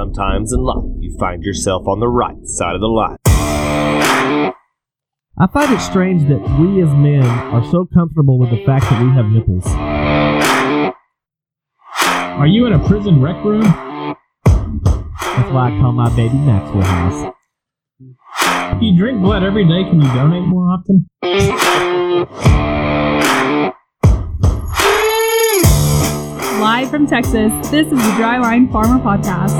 Sometimes in life, you find yourself on the right side of the line. I find it strange that we as men are so comfortable with the fact that we have nipples. Are you in a prison rec room? That's why I call my baby Maxwell House. You drink blood every day. Can you donate more often? Live from Texas, this is the Dryline Farmer Podcast.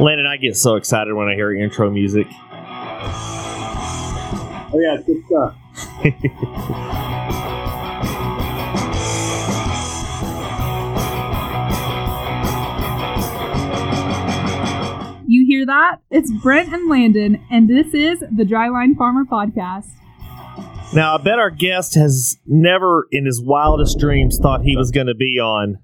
Landon, I get so excited when I hear intro music. Oh yeah, it's good stuff. hear that? It's Brent and Landon, and this is the Dryline Farmer Podcast. Now, I bet our guest has never in his wildest dreams thought he was going to be on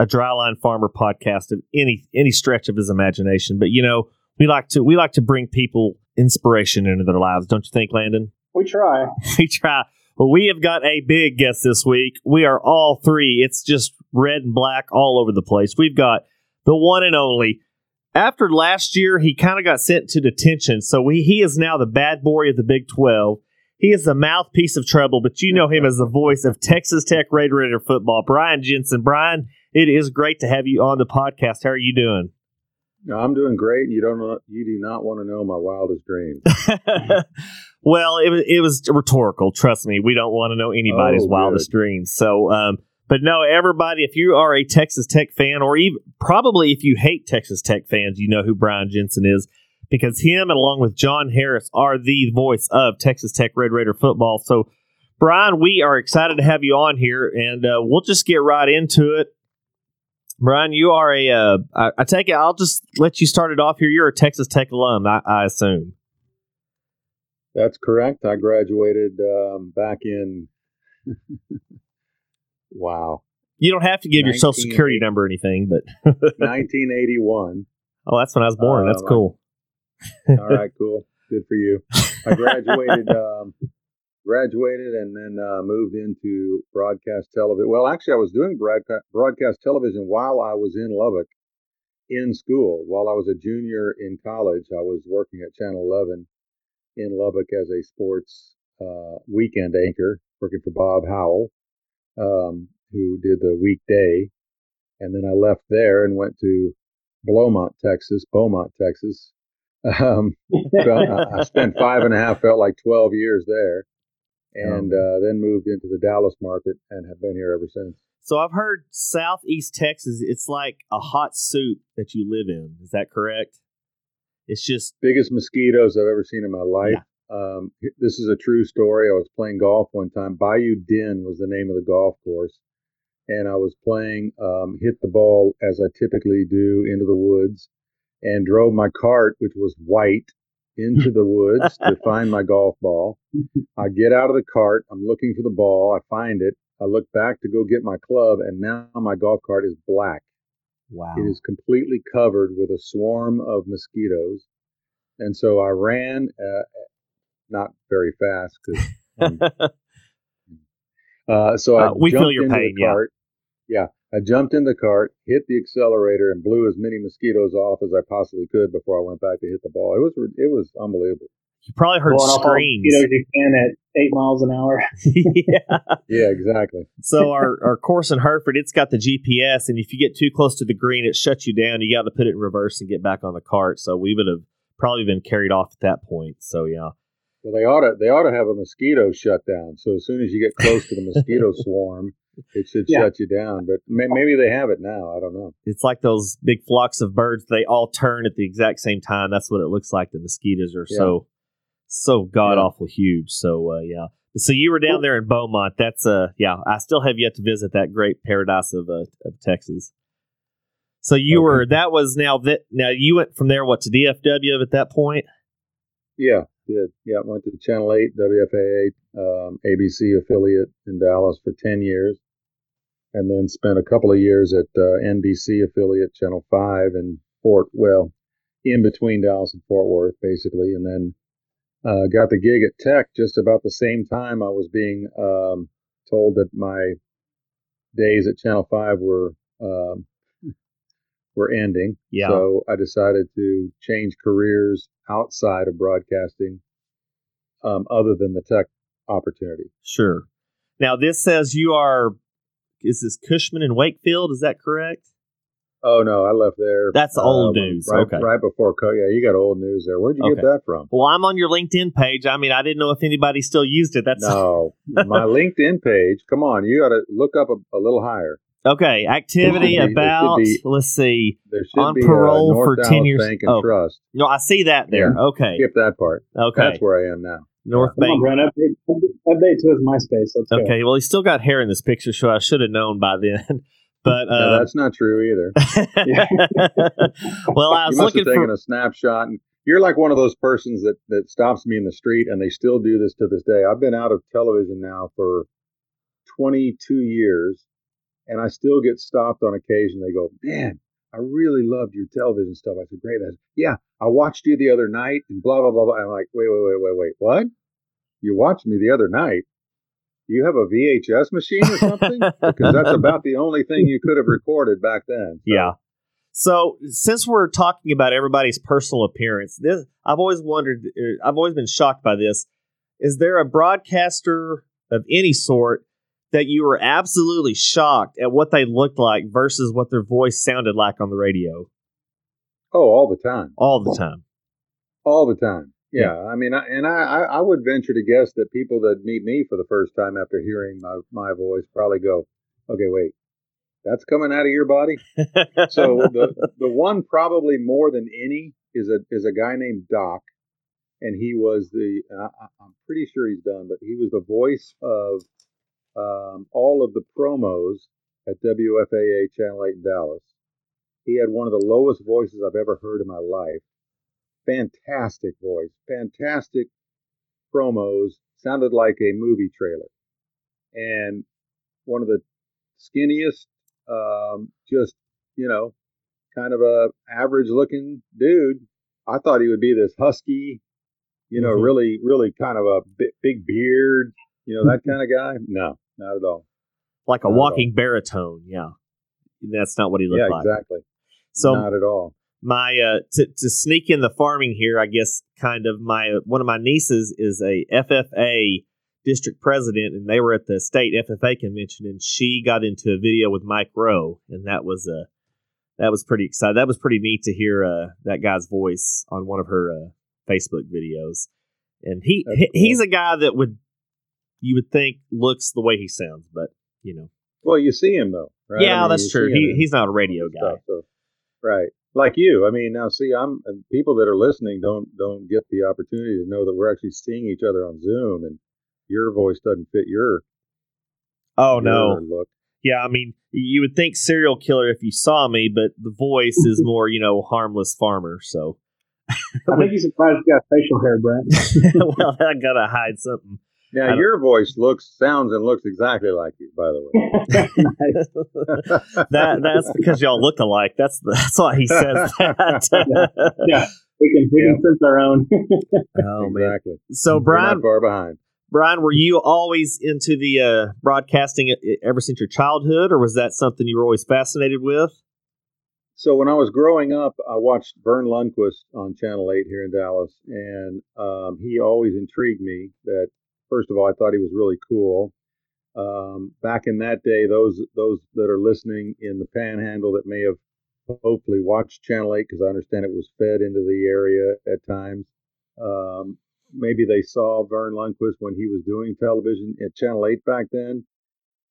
a Dryline Farmer podcast of any any stretch of his imagination. But you know, we like to we like to bring people inspiration into their lives, don't you think, Landon? We try. we try. Well, we have got a big guest this week. We are all three. It's just red and black all over the place. We've got the one and only. After last year, he kind of got sent to detention, so we, he is now the bad boy of the Big 12. He is the mouthpiece of trouble, but you know him as the voice of Texas Tech Red Raider football. Brian Jensen. Brian, it is great to have you on the podcast. How are you doing? I'm doing great. You don't know, you do not want to know my wildest dreams. well, it was it was rhetorical. Trust me, we don't want to know anybody's Oh, wildest dreams. So, um, but no, everybody, if you are a Texas Tech fan, or even probably if you hate Texas Tech fans, you know who Brian Jensen is because him, along with John Harris, are the voice of Texas Tech Red Raider football. So, Brian, we are excited to have you on here, and uh, we'll just get right into it. Brian, you are a. Uh, I, I take it. I'll just let you start it off here. You're a Texas Tech alum, I, I assume. That's correct. I graduated um, back in. wow, You don't have to give your social security number or anything, but 1981. oh, that's when I was born. that's Um, cool. All right, cool. Good for you. I graduated, um, graduated, and then uh, moved into broadcast television. Well, actually, I was doing broadcast broadcast television while I was in Lubbock in school. While I was a junior in college, I was working at Channel 11 in Lubbock as a sports uh, weekend anchor, working for Bob Howell, um, who did the weekday. And then I left there and went to Blowmont, Texas, Beaumont, Texas. Um, I I spent five and a half, felt like 12 years there, and uh, then moved into the Dallas market and have been here ever since. So I've heard Southeast Texas. It's like a hot soup that you live in. Is that correct? It's just Biggest mosquitoes I've ever seen in my life. Um, this is a true story. I was playing golf one time. Bayou Din was the name of the golf course, and I was playing, um, hit the ball as I typically do into the woods, and drove my cart, which was white, into the woods to find my golf ball. I get out of the cart. I'm looking for the ball. I find it. I look back to go get my club, and now my golf cart is black. wow. It is completely covered with a swarm of mosquitoes. And so I ran, uh, not very fast. 'cause, uh, so I Uh, we feel jumped your into pain, the yeah. cart. Yeah. I jumped in the cart, hit the accelerator, and blew as many mosquitoes off as I possibly could before I went back to hit the ball. It was it was unbelievable. you probably heard Blowing off all the screams. mosquitoes you can at eight miles an hour. yeah. Yeah, exactly. So our, our course in Hereford, it's got the GPS, and if you get too close to the green, it shuts you down. You got to put it in reverse and get back on the cart. So we would have probably been carried off at that point. So yeah. Well, they ought to they ought to have a mosquito shutdown. So as soon as you get close to the mosquito swarm, it should Yeah. shut you down. But may, maybe they have it now. I don't know. it's like those big flocks of birds. They all turn at the exact same time. That's what it looks like. The mosquitoes are so so god awful huge. So uh, yeah. So you were down there in Beaumont. That's uh yeah. I still have yet to visit that great paradise of uh, of Texas. So you Okay. were that was now that now you went from there what to DFW at that point. Yeah, did. Yeah, went to Channel 8, WFAA, um, ABC affiliate in Dallas for 10 years. And then spent a couple of years at uh, NBC affiliate, Channel 5 in Fort, well, in between Dallas and Fort Worth, basically. And then uh, got the gig at Tech just about the same time I was being um, told that my days at Channel Five were um, were ending. Yeah. So I decided to change careers outside of broadcasting, um, other than the tech opportunity. Sure. Now this says you are. Is this Cushman and Wakefield? Is that correct? Oh no, I left there. That's old um, news. Right, Okay. right before co- yeah, you got old news there. Where'd you get that from? Well, I'm on your LinkedIn page. I mean, I didn't know if anybody still used it. That's No, my LinkedIn page. Come on, you got to look up a, a little higher. Okay. Activity be- about. be- let's see. There should On parole North for Dallas 10 years- Bank and oh. Trust. No, I see that there. Yeah. Okay. Skip that part. Okay. That's where I am now. North Come on, Bank. Brent. Update, update to his MySpace. Let's go. Okay. Well, he's still got hair in this picture, so I should have known by then. But no, uh, that's not true either. well, I was you must looking have taken for. a snapshot. And you're like one of those persons that that stops me in the street, and they still do this to this day. I've been out of television now for 22 years, and I still get stopped on occasion. They go, "Man, I really loved your television stuff." I said, "Great." I said, "Yeah, I watched you the other night," and blah blah blah blah. I'm like, "Wait, wait, wait, wait, wait. What? You watched me the other night?" You have a VHS machine or something? Because that's about the only thing you could have recorded back then. Yeah. So since we're talking about everybody's personal appearance, this I've always wondered. uh, I've always been shocked by this. Is there a broadcaster of any sort that you were absolutely shocked at what they looked like versus what their voice sounded like on the radio Oh, all the time. all the time? all the time. Yeah, I mean, I, and I, I would venture to guess that people that meet me for the first time after hearing my my voice probably go, "Okay, wait, that's coming out of your body." So the the one probably more than any is a is a guy named Doc, and he was the I, I'm pretty sure he's done, but he was the voice of um, all of the promos at WFAA Channel Eight in Dallas. He had one of the lowest voices I've ever heard in my life fantastic voice, fantastic promos, sounded like a movie trailer. And one of the skinniest, um, just, you know, kind of a average looking dude. I thought he would be this husky, you know, Mhm. really, really kind of a big, big beard, you know, that kind of guy. No, not at all. like a Not walking baritone. Yeah, that's not what he looked yeah, like. exactly. So not at all. my uh to, to sneak in the farming here i guess kind of my uh, one of my nieces is a ffa district president and they were at the state ffa convention and she got into a video with mike rowe and that was uh that was pretty exciting that was pretty neat to hear uh that guy's voice on one of her uh facebook videos and he, That's he cool. he's a guy that would you would think looks the way he sounds but you know Well, you see him though, right? yeah I mean, that's true he, he's not a radio guy stuff, so- right. Like you, I mean, now see, I'm uh, people that are listening don't don't get the opportunity to know that we're actually seeing each other on Zoom, and your voice doesn't fit your oh no look. Yeah, I mean, you would think serial killer if you saw me, but the voice is more, you know, harmless farmer. So, I think he's surprised you got facial hair, Brent. well, I gotta hide something. I Now your voice looks, sounds, and looks exactly like you. By the way, that that's because y'all look alike. That's that's why he says that. yeah, we can we can sense our own. oh man. exactly. So Brian, not far behind. Brian, were you always into the uh, broadcasting e- ever since your childhood, or was that something you were always fascinated with? So when I was growing up, I watched Verne Lundquist on Channel 8 here in Dallas, and um, he always intrigued me. That first of all, I thought he was really cool. Um, back in that day, those those that are listening in the Panhandle that may have hopefully watched Channel 8 because I understand it was fed into the area at times. Um, maybe they saw Verne Lundquist when he was doing television at Channel 8 back then.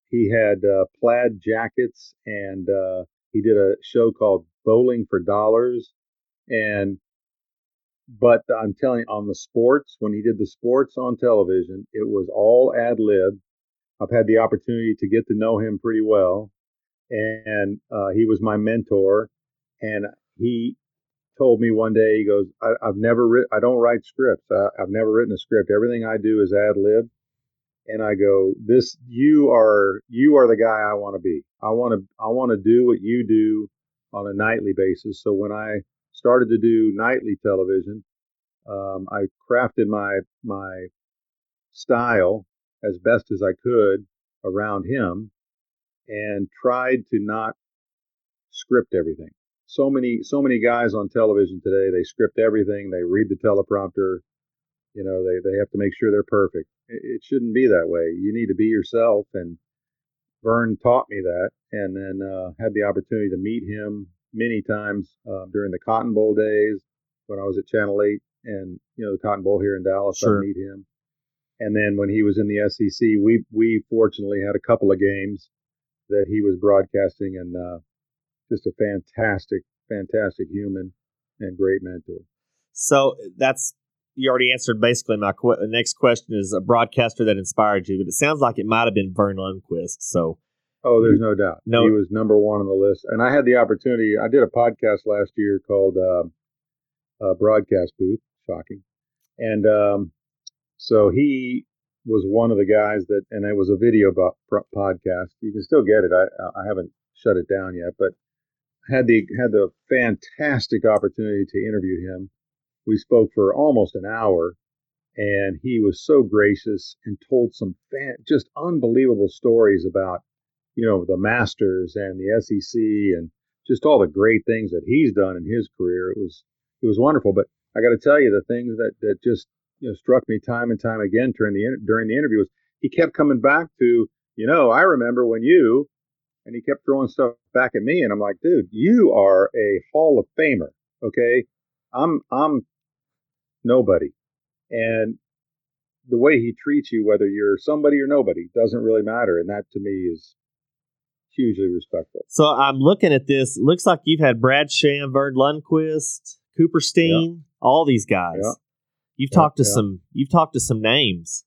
He had uh, plaid jackets and uh, he did a show called Bowling for Dollars. And, but I'm telling you, on the sports, when he did the sports on television, it was all ad lib. I've had the opportunity to get to know him pretty well. And uh, he was my mentor. And he told me one day, he goes, I, I've never written, I don't write scripts. I, I've never written a script. Everything I do is ad lib and I go, "This you are you are the guy I want to be. I want to I want to do what you do on a nightly basis." So when I started to do nightly television, Um, I crafted my my style as best as I could around him, and tried to not script everything. So many so many guys on television today they script everything. They read the teleprompter. You know they they have to make sure they're perfect. It, it shouldn't be that way. You need to be yourself and Verne taught me that, and then uh, had the opportunity to meet him many times uh, during the Cotton Bowl days when I was at Channel Eight, and you know the Cotton Bowl here in Dallas. Sure. I meet him, and then when he was in the SEC, we we fortunately had a couple of games that he was broadcasting, and uh, just a fantastic, fantastic human and great mentor. So that's you already answered basically my que- next question is a broadcaster that inspired you, but it sounds like it might have been Verne Lundquist. So Oh, there's no doubt. No- he was number one on the list, and I had the opportunity. I did a podcast last year called uh, uh, "Broadcast Booth." Shocking, and um, so he was one of the guys that, and it was a video podcast. You can still get it. I I haven't shut it down yet, but had the had the fantastic opportunity to interview him. We spoke for almost an hour, and he was so gracious and told some fan, just unbelievable stories about you know the Masters and the SEC and just all the great things that he's done in his career. It was it was wonderful. But I got to tell you, the things that that just you know struck me time and time again during the during the interview was he kept coming back to you know I remember when you and he kept throwing stuff back at me and I'm like, dude, you are a Hall of Famer. Okay, I'm I'm nobody, and the way he treats you, whether you're somebody or nobody, doesn't really matter. And that to me is hugely respectful. so I'm looking at this. Looks like you've had Brad Sham, Verne Lundquist, Cooper Steen, all these guys. Yeah. You've Yeah, talked to yeah. some. You've talked to some names,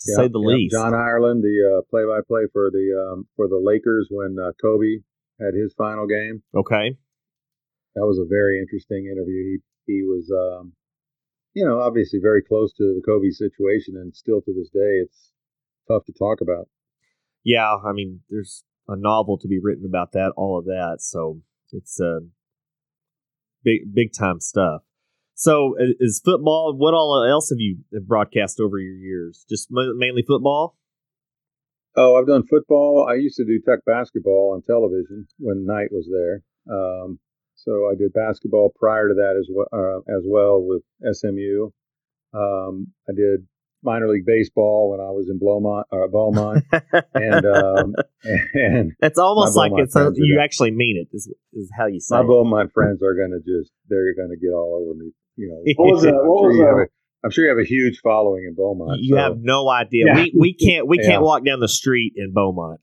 to Yeah, say the yeah. least. John Ireland, the uh, play-by-play for the um, for the Lakers when uh, Kobe had his final game. Okay. That was a very interesting interview. He he was, um, you know, obviously very close to the Kobe situation, and still to this day, it's tough to talk about. Yeah, I mean, there's a novel to be written about that, all of that. So it's uh, big, big time stuff. So is football? What all else have you broadcast over your years? Just mainly football. Oh, I've done football. I used to do tech basketball on television when Knight was there. Um, so I did basketball prior to that as well, uh, as well with SMU. Um, I did minor league baseball when I was in Beaumont, uh, Beaumont, and um, and It's almost like Beaumont it's a, you gonna- actually mean it. Is is how you say my it. Beaumont friends are going to just they're going to get all over me. You know, What was, I'm, what sure was, you have a, I'm sure you have a huge following in Beaumont. You so have no idea. Yeah. We we can't we Yeah. can't walk down the street in Beaumont.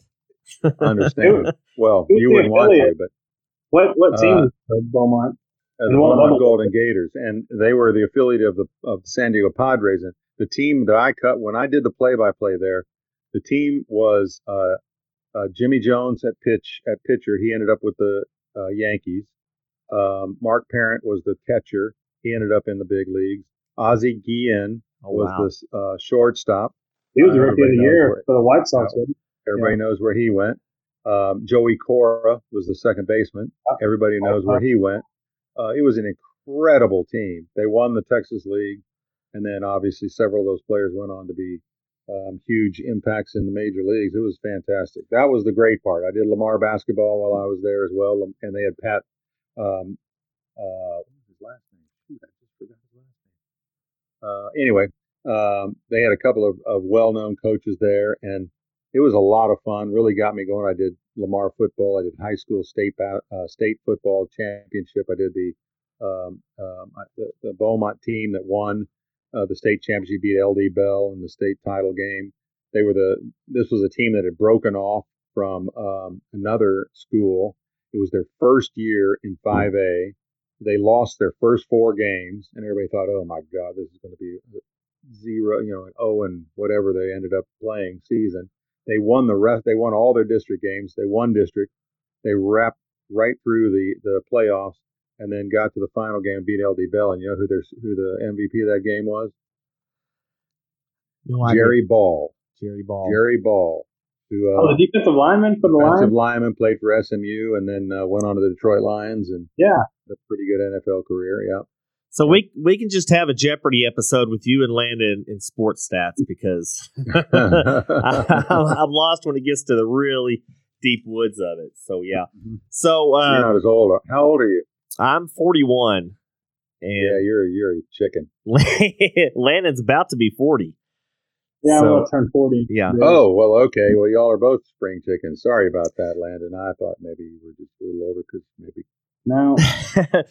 I understand. well, Who's you wouldn't want to, but What what team Uh, is uh, Beaumont? uh, the And Beaumont Golden Gators, and they were the affiliate of the of the San Diego Padres. And the team that I cut when I did the play-by-play there, the team was uh, uh, Jimmy Jones at pitch at pitcher. He ended up with the uh, Yankees. Um, Mark Parent was the catcher. He ended up in the big leagues. Ozzie Guillen Oh was wow. the uh, shortstop. He was the Uh, rookie of the year where- for the White Sox. wasn't he? Everybody knows where he went. Um, Joey Cora was the second baseman. Everybody knows where he went. Uh, it was an incredible team. They won the Texas League, and then obviously several of those players went on to be um, huge impacts in the major leagues. It was fantastic. That was the great part. I did Lamar basketball while I was there as well, um, and they had Pat. Um, uh, his last name? I just forgot his last name. Uh, anyway, um, they had a couple of, of well-known coaches there, and it was a lot of fun. Really got me going. I did Lamar football. I did high school state uh, state football championship. I did the um, um, the, the Beaumont team that won uh, the state championship, beat LD Bell in the state title game. They were the this was a team that had broken off from um, another school. It was their first year in 5A. They lost their first four games, and everybody thought, "Oh my God, this is going to be zero, you know, an oh and whatever they ended up playing season." They won the rest. They won all their district games. They won district. They wrapped right through the the playoffs, and then got to the final game, beat LD Bell. And you know who their who the MVP of that game was? No idea. Jerry Ball. Jerry Ball. Jerry Ball, who uh, Oh, the defensive lineman for the Lions? defensive Lions. lineman, played for SMU, and then uh, went on to the Detroit Lions and Yeah. a pretty good NFL career. Yeah. So we we can just have a Jeopardy episode with you and Landon in sports stats because I, I'm lost when it gets to the really deep woods of it. So yeah. So You're uh, not as old. How old are you? I'm 41, Yeah, you're you're a chicken. Landon's about to be 40. Yeah, So- I'm about to turn 40. Yeah. Oh well, okay. Well, y'all are both spring chickens. Sorry about that, Landon. I thought maybe you were just a little older because maybe. No.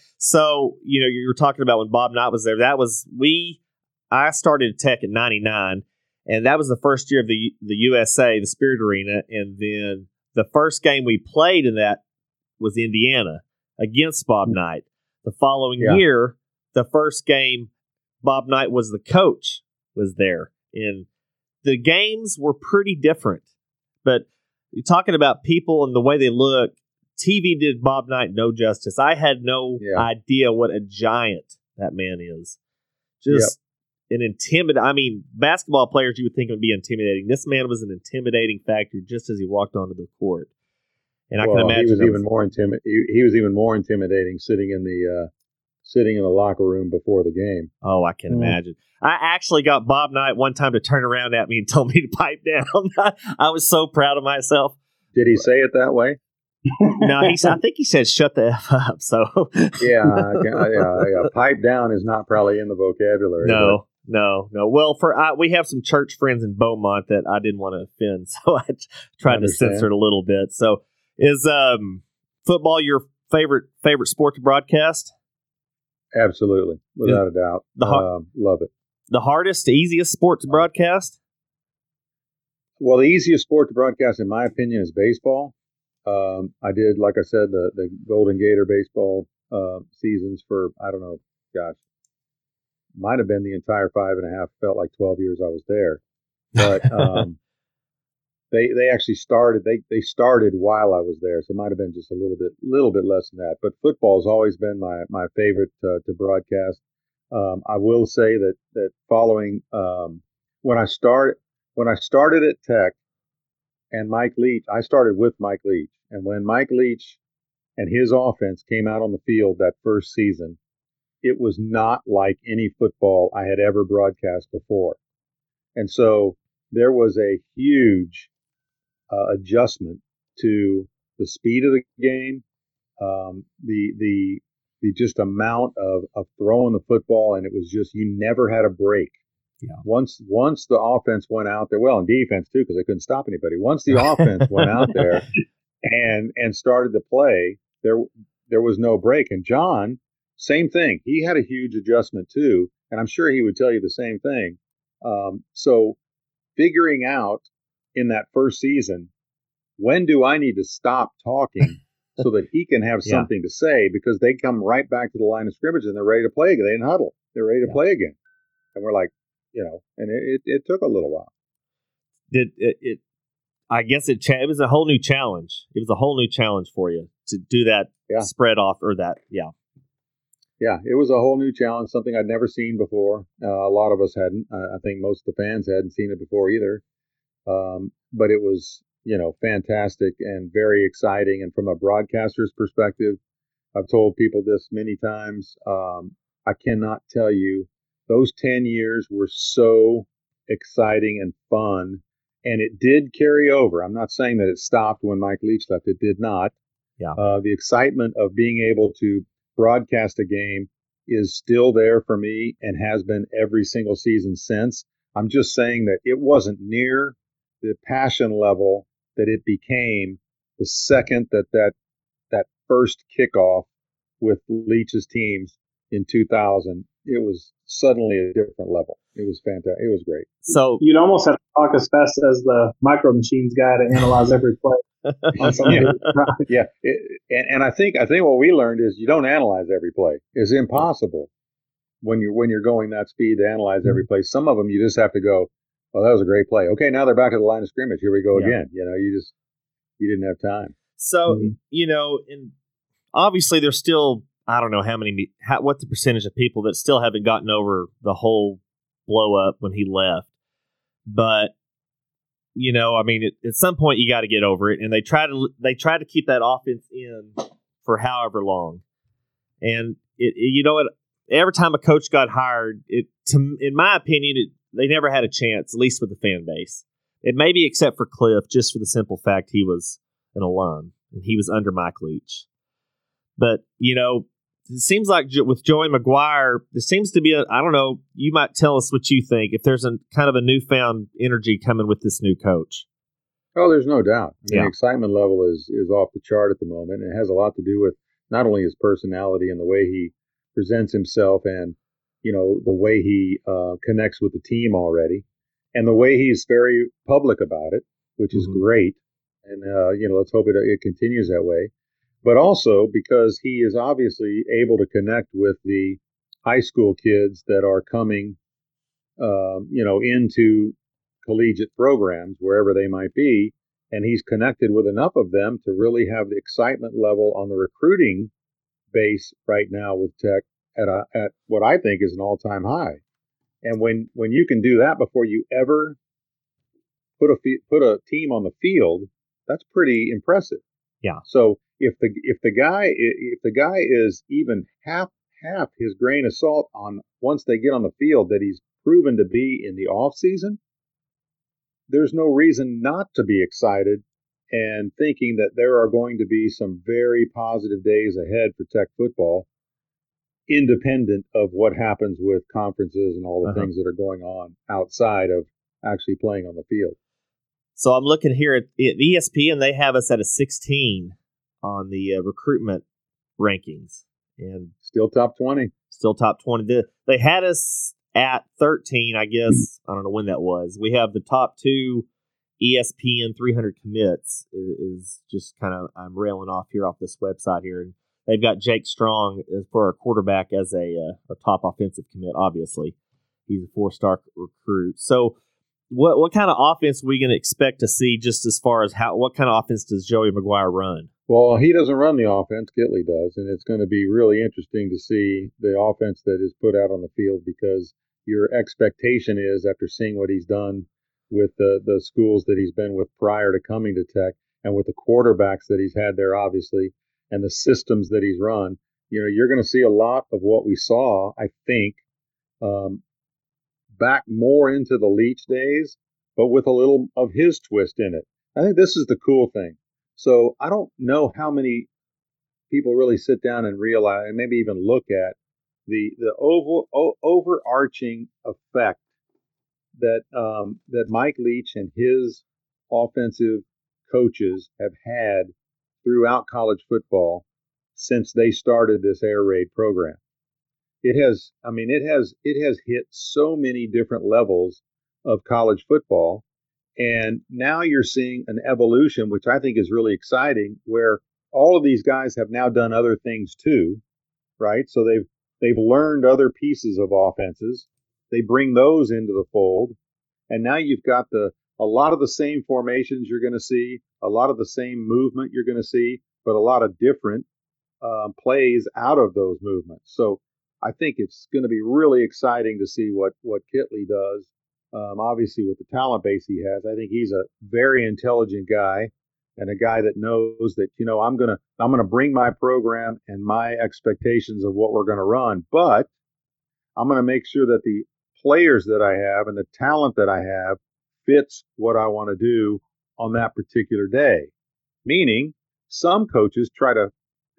so you know you were talking about when Bob Knight was there. That was we. I started Tech in '99, and that was the first year of the the USA, the Spirit Arena, and then the first game we played in that was Indiana against Bob Knight. The following Yeah. year, the first game, Bob Knight was the coach, was there, and the games were pretty different. But you're talking about people and the way they look. TV did Bob Knight no justice. I had no Yeah. idea what a giant that man is. Just an intimid. I mean, basketball players you would think would be intimidating. This man was an intimidating factor just as he walked onto the court. And I well, can imagine he was that even more intimi- he, he was even more intimidating sitting in the uh, sitting in the locker room before the game. Oh, I can Mm. imagine. I actually got Bob Knight one time to turn around at me and told me to pipe down. I was so proud of myself. Did he say it that way? No, he said, I think he said shut the f up. So Yeah, I yeah, yeah. Pipe down is not probably in the vocabulary. no, no, no. Well, for I, we have some church friends in Beaumont that I didn't want to offend, so I t- tried to censor it a little bit. So, is um football your favorite favorite sport to broadcast? absolutely, without a doubt. The har- um, love it. The hardest, easiest sport to broadcast? Well, the easiest sport to broadcast, in my opinion, is baseball. Um, I did, like I said, the the Golden Gator baseball uh, seasons for I don't know, gosh, might have been the entire five and a half. Felt like twelve years I was there, but um, they they actually started they they started while I was there, so it might have been just a little bit little bit less than that. But football has always been my my favorite uh, to broadcast. Um, I will say that that following um, when I started when I started at Tech and Mike Leach, I started with Mike Leach, and when Mike Leach and his offense came out on the field that first season, it was not like any football I had ever broadcast before, and so there was a huge uh, adjustment to the speed of the game, um, the the the just amount of, of throwing the football, and it was just you never had a break. Yeah. Once once the offense went out there, well, and defense too, because they couldn't stop anybody. Once the offense went out there and and started to play, there there was no break. And John, same thing. He had a huge adjustment too, and I'm sure he would tell you the same thing. Um, so figuring out in that first season, when do I need to stop talking so that he can have Yeah. something to say? Because they come right back to the line of scrimmage and they're ready to play again. They didn't huddle. They're ready to Yeah. play again. And we're like, you know, and it, it, it took a little while. Did it, it? I guess it. Cha- it was a whole new challenge. It was a whole new challenge for you to do that Yeah. spread off or that. Yeah. Yeah, it was a whole new challenge, something I'd never seen before. Uh, a lot of us hadn't. Uh, I think most of the fans hadn't seen it before either. Um, but it was, you know, fantastic and very exciting. And from a broadcaster's perspective, I've told people this many times. Um, I cannot tell you those 10 years were so exciting and fun. And it did carry over. I'm not saying that it stopped when Mike Leach left. It did not. Yeah. Uh, the excitement of being able to broadcast a game is still there for me and has been every single season since. I'm just saying that it wasn't near the passion level that it became the second that that that first kickoff with Leach's teams in 2000. It was suddenly a different level. It was fantastic. It was great. So You'd almost have to talk as fast as the Micro Machines guy to analyze every play. Yeah. of the- right. Yeah, it, and, and I think I think what we learned is you don't analyze every play. It's impossible when you're when you're going that speed to analyze every mm-hmm. play. Some of them you just have to go. Oh, that was a great play. Okay, now they're back at the line of scrimmage. Here we go Yeah. again. You know, you just you didn't have time. So Mhm. you know, and obviously there's still I don't know how many how, what the percentage of people that still haven't gotten over the whole blow up when he left, but you know, I mean, at, at some point you got to get over it, and they try to they try to keep that offense in for however long, and it, it- you know what. every time a coach got hired, it to in my opinion, it, they never had a chance, at least with the fan base. It may be except for Kliff, just for the simple fact he was an alum and he was under Mike Leach. But you know, it seems like with Joey McGuire, there seems to be a I don't know. You might tell us what you think if there's a kind of a newfound energy coming with this new coach. Oh, there's no doubt. I mean, Yeah. The excitement level is is off the chart at the moment. It has a lot to do with not only his personality and the way he presents himself, and you know the way he uh, connects with the team already, and the way he's very public about it, which is Mhm. great. And uh, you know, let's hope it it continues that way. But also because he is obviously able to connect with the high school kids that are coming, um, you know, into collegiate programs wherever they might be, and he's connected with enough of them to really have the excitement level on the recruiting base right now with Tech at a, at what I think is an all time high. And when when you can do that before you ever put a put a team on the field, that's pretty impressive. Yeah. So if the if the guy if the guy is even half half his grain of salt on once they get on the field that he's proven to be in the off season, there's no reason not to be excited and thinking that there are going to be some very positive days ahead for Tech football, independent of what happens with conferences and all the Uh-huh. things that are going on outside of actually playing on the field. So I'm looking here at, ESPN. They have us at a 16 on the uh, recruitment rankings, and Still top 20. still top 20. They had us at 13, I guess. I don't know when that was. We have the top two ESPN 300 commits is, is just kind of I'm railing off here off this website here, and they've got Jake Strong as for our quarterback as a uh, our top offensive commit. Obviously, he's a four star recruit. So. What what kind of offense are we going to expect to see? Just as far as how what kind of offense does Joey McGuire run? Well, he doesn't run the offense, Kittley does, and it's going to be really interesting to see the offense that is put out on the field because your expectation is after seeing what he's done with the the schools that he's been with prior to coming to Tech and with the quarterbacks that he's had there obviously and the systems that he's run, you know, you're going to see a lot of what we saw, I think, um, back more into the Leach days, but with a little of his twist in it. I think this is the cool thing. So I don't know how many people really sit down and realize, and maybe even look at the the over, o- overarching effect that um, that Mike Leach and his offensive coaches have had throughout college football since they started this air raid program. It has, I mean, it has it has hit so many different levels of college football and now you're seeing an evolution, which I think is really exciting, where all of these guys have now done other things too, right? So they've they've learned other pieces of offenses. They bring those into the fold, and now you've got the a lot of the same formations you're going to see, a lot of the same movement you're going to see, but a lot of different um, plays out of those movements. So I think it's going to be really exciting to see what what Kittley does um, obviously with the talent base he has. I think he's a very intelligent guy and a guy that knows that you know I'm gonna I'm gonna bring my program and my expectations of what we're gonna run, but I'm gonna make sure that the players that I have and the talent that I have fits what I want to do on that particular day. Meaning, some coaches try to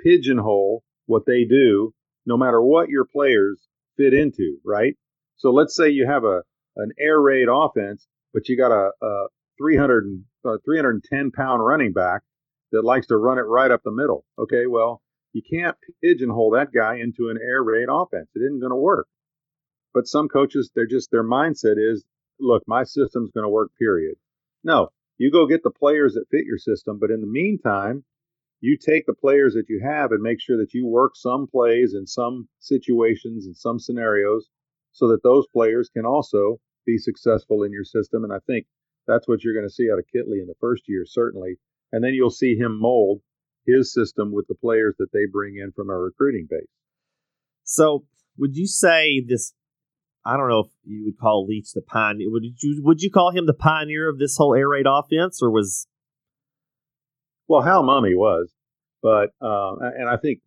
pigeonhole what they do, no matter what your players fit into, right? So let's say you have a an air raid offense, but you got a, a 300 and, uh, 310 pound running back that likes to run it right up the middle. Okay, well, you can't pigeonhole that guy into an air raid offense. It isn't going to work. But some coaches, they're just their mindset is, look, my system's going to work. Period. No, you go get the players that fit your system, but in the meantime, you take the players that you have and make sure that you work some plays in some situations and some scenarios so that those players can also be successful in your system. And I think that's what you're going to see out of Kittley in the first year, certainly. And then you'll see him mold his system with the players that they bring in from our recruiting base. So, would you say this? I don't know if you would call Leach the pioneer. Would you would you call him the pioneer of this whole air raid offense, or was Well, Hal Mumme was, but uh, and I think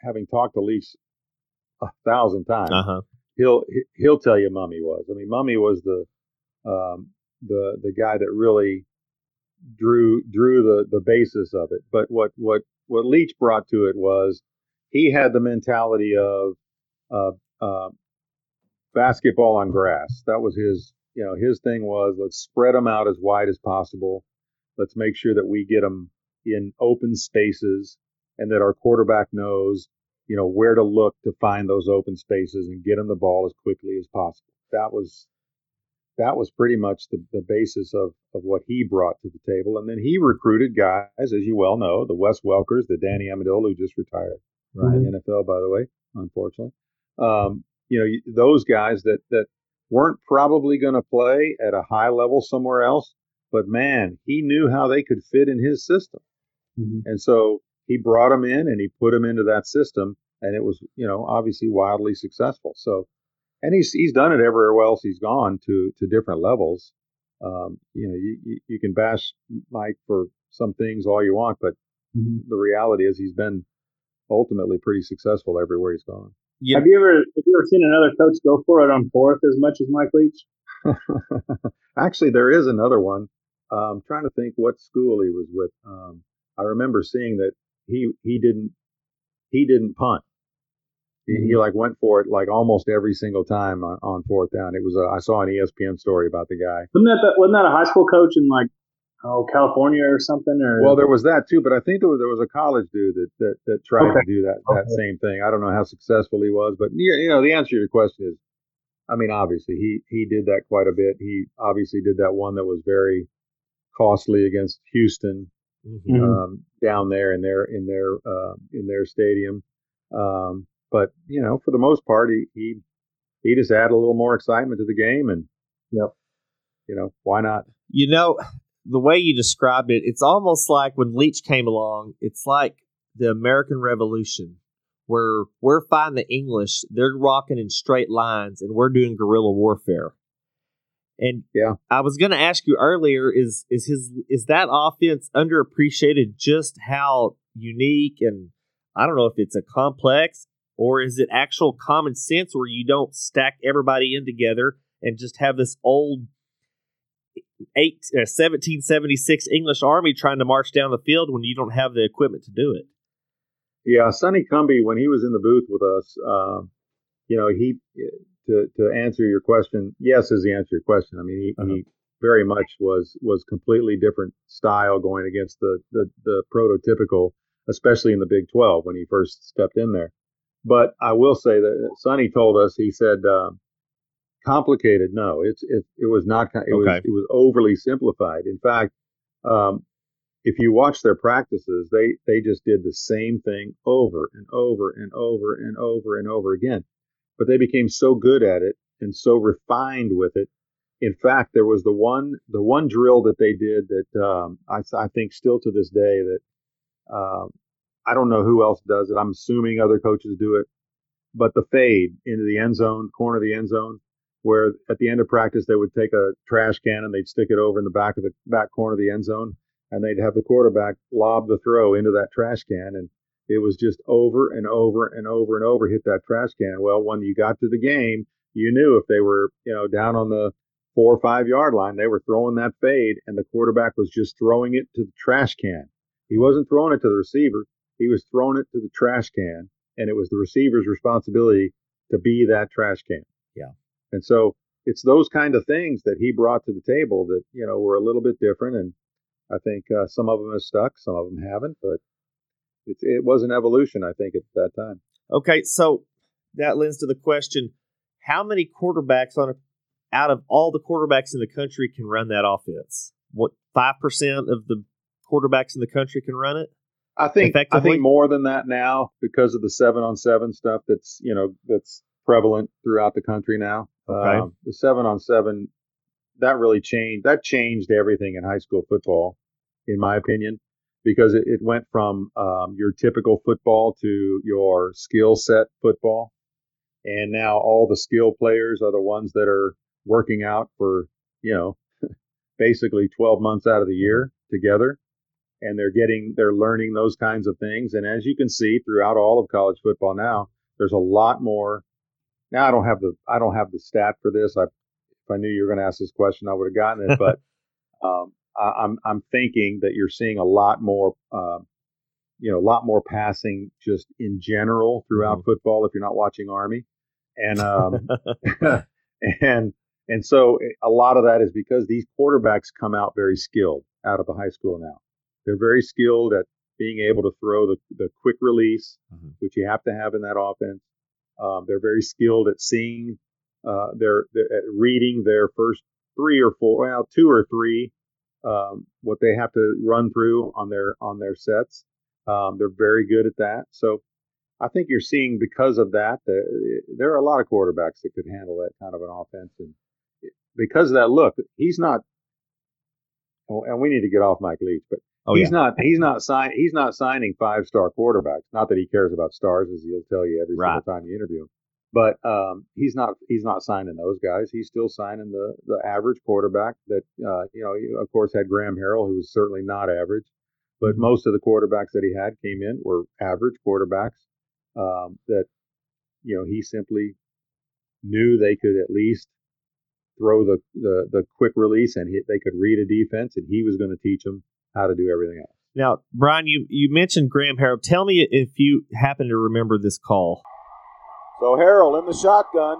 having talked to Leach a thousand times. Uh huh. He'll he'll tell you Mumme was. I mean, Mumme was the um, the the guy that really drew drew the the basis of it. But what what what Leach brought to it was he had the mentality of uh, uh, basketball on grass. That was his you know his thing was let's spread them out as wide as possible. Let's make sure that we get them in open spaces and that our quarterback knows you know where to look to find those open spaces and get him the ball as quickly as possible. That was that was pretty much the, the basis of, of what he brought to the table. And then he recruited guys, as you well know, the Wes Welkers, the Danny Amendola, who just retired Right. the NFL, by the way, unfortunately. Um, you know, those guys that, that weren't probably going to play at a high level somewhere else, but man, he knew how they could fit in his system. Mhm. And so he brought them in and he put them into that system, and it was, you know, obviously wildly successful. So, and he's he's done it everywhere else he's gone to to different levels. Um, you know, you, you can bash Mike for some things all you want, but Mhm. the reality is he's been ultimately pretty successful everywhere he's gone. Have you ever have you ever seen another coach go for it on fourth as much as Mike Leach? Actually, there is another one. Um, trying to think what school he was with. Um, I remember seeing that he he didn't he didn't punt. He, he like went for it like almost every single time on, on fourth down. It was a, I saw an ESPN story about the guy. Wasn't that the, wasn't that a high school coach in like oh California or something? Or Well, there was that too, but I think there was, there was a college dude that that, that tried Okay. to do that that Okay. same thing. I don't know how successful he was, but you you know the answer to your question is, I mean, obviously he he did that quite a bit. He obviously did that one that was very costly against Houston Mhm. Mhm. um, down there in their in their uh, in their stadium. Um, but you know, for the most part, he, he he just added a little more excitement to the game, and Yep. you know, why not? You know, the way you described it, it's almost like when Leach came along, it's like the American Revolution, where we're fighting the English, they're rocking in straight lines, and we're doing guerrilla warfare. And Yeah. I was going to ask you earlier: is is his is that offense underappreciated? Just how unique and I don't know if it's a complex or is it actual common sense where you don't stack everybody in together and just have this old eight, uh, 1776 English army trying to march down the field when you don't have the equipment to do it. Yeah, Sonny Cumbie, when he was in the booth with us, um, you know, he to to answer your question, yes, is the answer to your question. I mean, he, Uh-huh. he very much was was completely different style going against the, the the prototypical, especially in the Big Twelve when he first stepped in there. But I will say that Sonny told us he said um, complicated. No, it's it it was not. It was it was overly simplified. In fact, um, if you watch their practices, they they just did the same thing over and over and over and over and over again. But they became so good at it and so refined with it. In fact, there was the one the one drill that they did that um, I I think still to this day that um, I don't know who else does it. I'm assuming other coaches do it. But the fade into the end zone, corner of the end zone, where at the end of practice they would take a trash can and they'd stick it over in the back of the back corner of the end zone and they'd have the quarterback lob the throw into that trash can and it was just over and over and over and over hit that trash can. Well when you got to the game you knew if they were you know down on the four or five yard line they were throwing that fade and the quarterback was just throwing it to the trash can. He wasn't throwing it to the receiver he was throwing it to the trash can and it was the receiver's responsibility to be that trash can. Yeah. And so it's those kind of things that he brought to the table that you know were a little bit different and I think uh, some of them have stuck, some of them haven't, but it, it was an evolution, I think, at that time. Okay, so that lends to the question: How many quarterbacks on a, out of all the quarterbacks in the country can run that offense? What five percent of the quarterbacks in the country can run it? I think I think more than that now because of the seven on seven stuff that's you know that's prevalent throughout the country now. Okay. Um, the seven on seven that really changed that changed everything in high school football, in my opinion, because it, it went from um, your typical football to your skill set football, and now all the skill players are the ones that are working out for you know basically 12 months out of the year together and they're getting they're learning those kinds of things and as you can see throughout all of college football now there's a lot more. Now I don't have the I don't have the stat for this. I if I knew you were going to ask this question, I would have gotten it. But um, I, I'm I'm thinking that you're seeing a lot more. Um, you know, a lot more passing just in general throughout Mhm. football. If you're not watching Army, and um, and and so a lot of that is because these quarterbacks come out very skilled out of the high school now. They're very skilled at being able to throw the, the quick release, Mhm. which you have to have in that offense. Um, they're very skilled at seeing, uh, they're, they're at reading their first three or four, well, two or three, um, what they have to run through on their on their sets. Um, they're very good at that. So I think you're seeing because of that, the, there are a lot of quarterbacks that could handle that kind of an offense, and because of that, look, he's not. oh, And we need to get off Mike Leach, but Oh he's yeah. not. He's not sign. He's not signing five star quarterbacks. Not that he cares about stars, as he'll tell you every Right. single time you interview him. But um, he's not. He's not signing those guys. He's still signing the the average quarterback that uh, you know. Of course, had Graham Harrell, who was certainly not average, but most of the quarterbacks that he had came in were average quarterbacks um, that you know he simply knew they could at least throw the the, the quick release and he, they could read a defense, and he was going to teach them how to do everything else. Now, Brian, you you mentioned Graham Harrell. Tell me if you happen to remember this call. So Harrell in the shotgun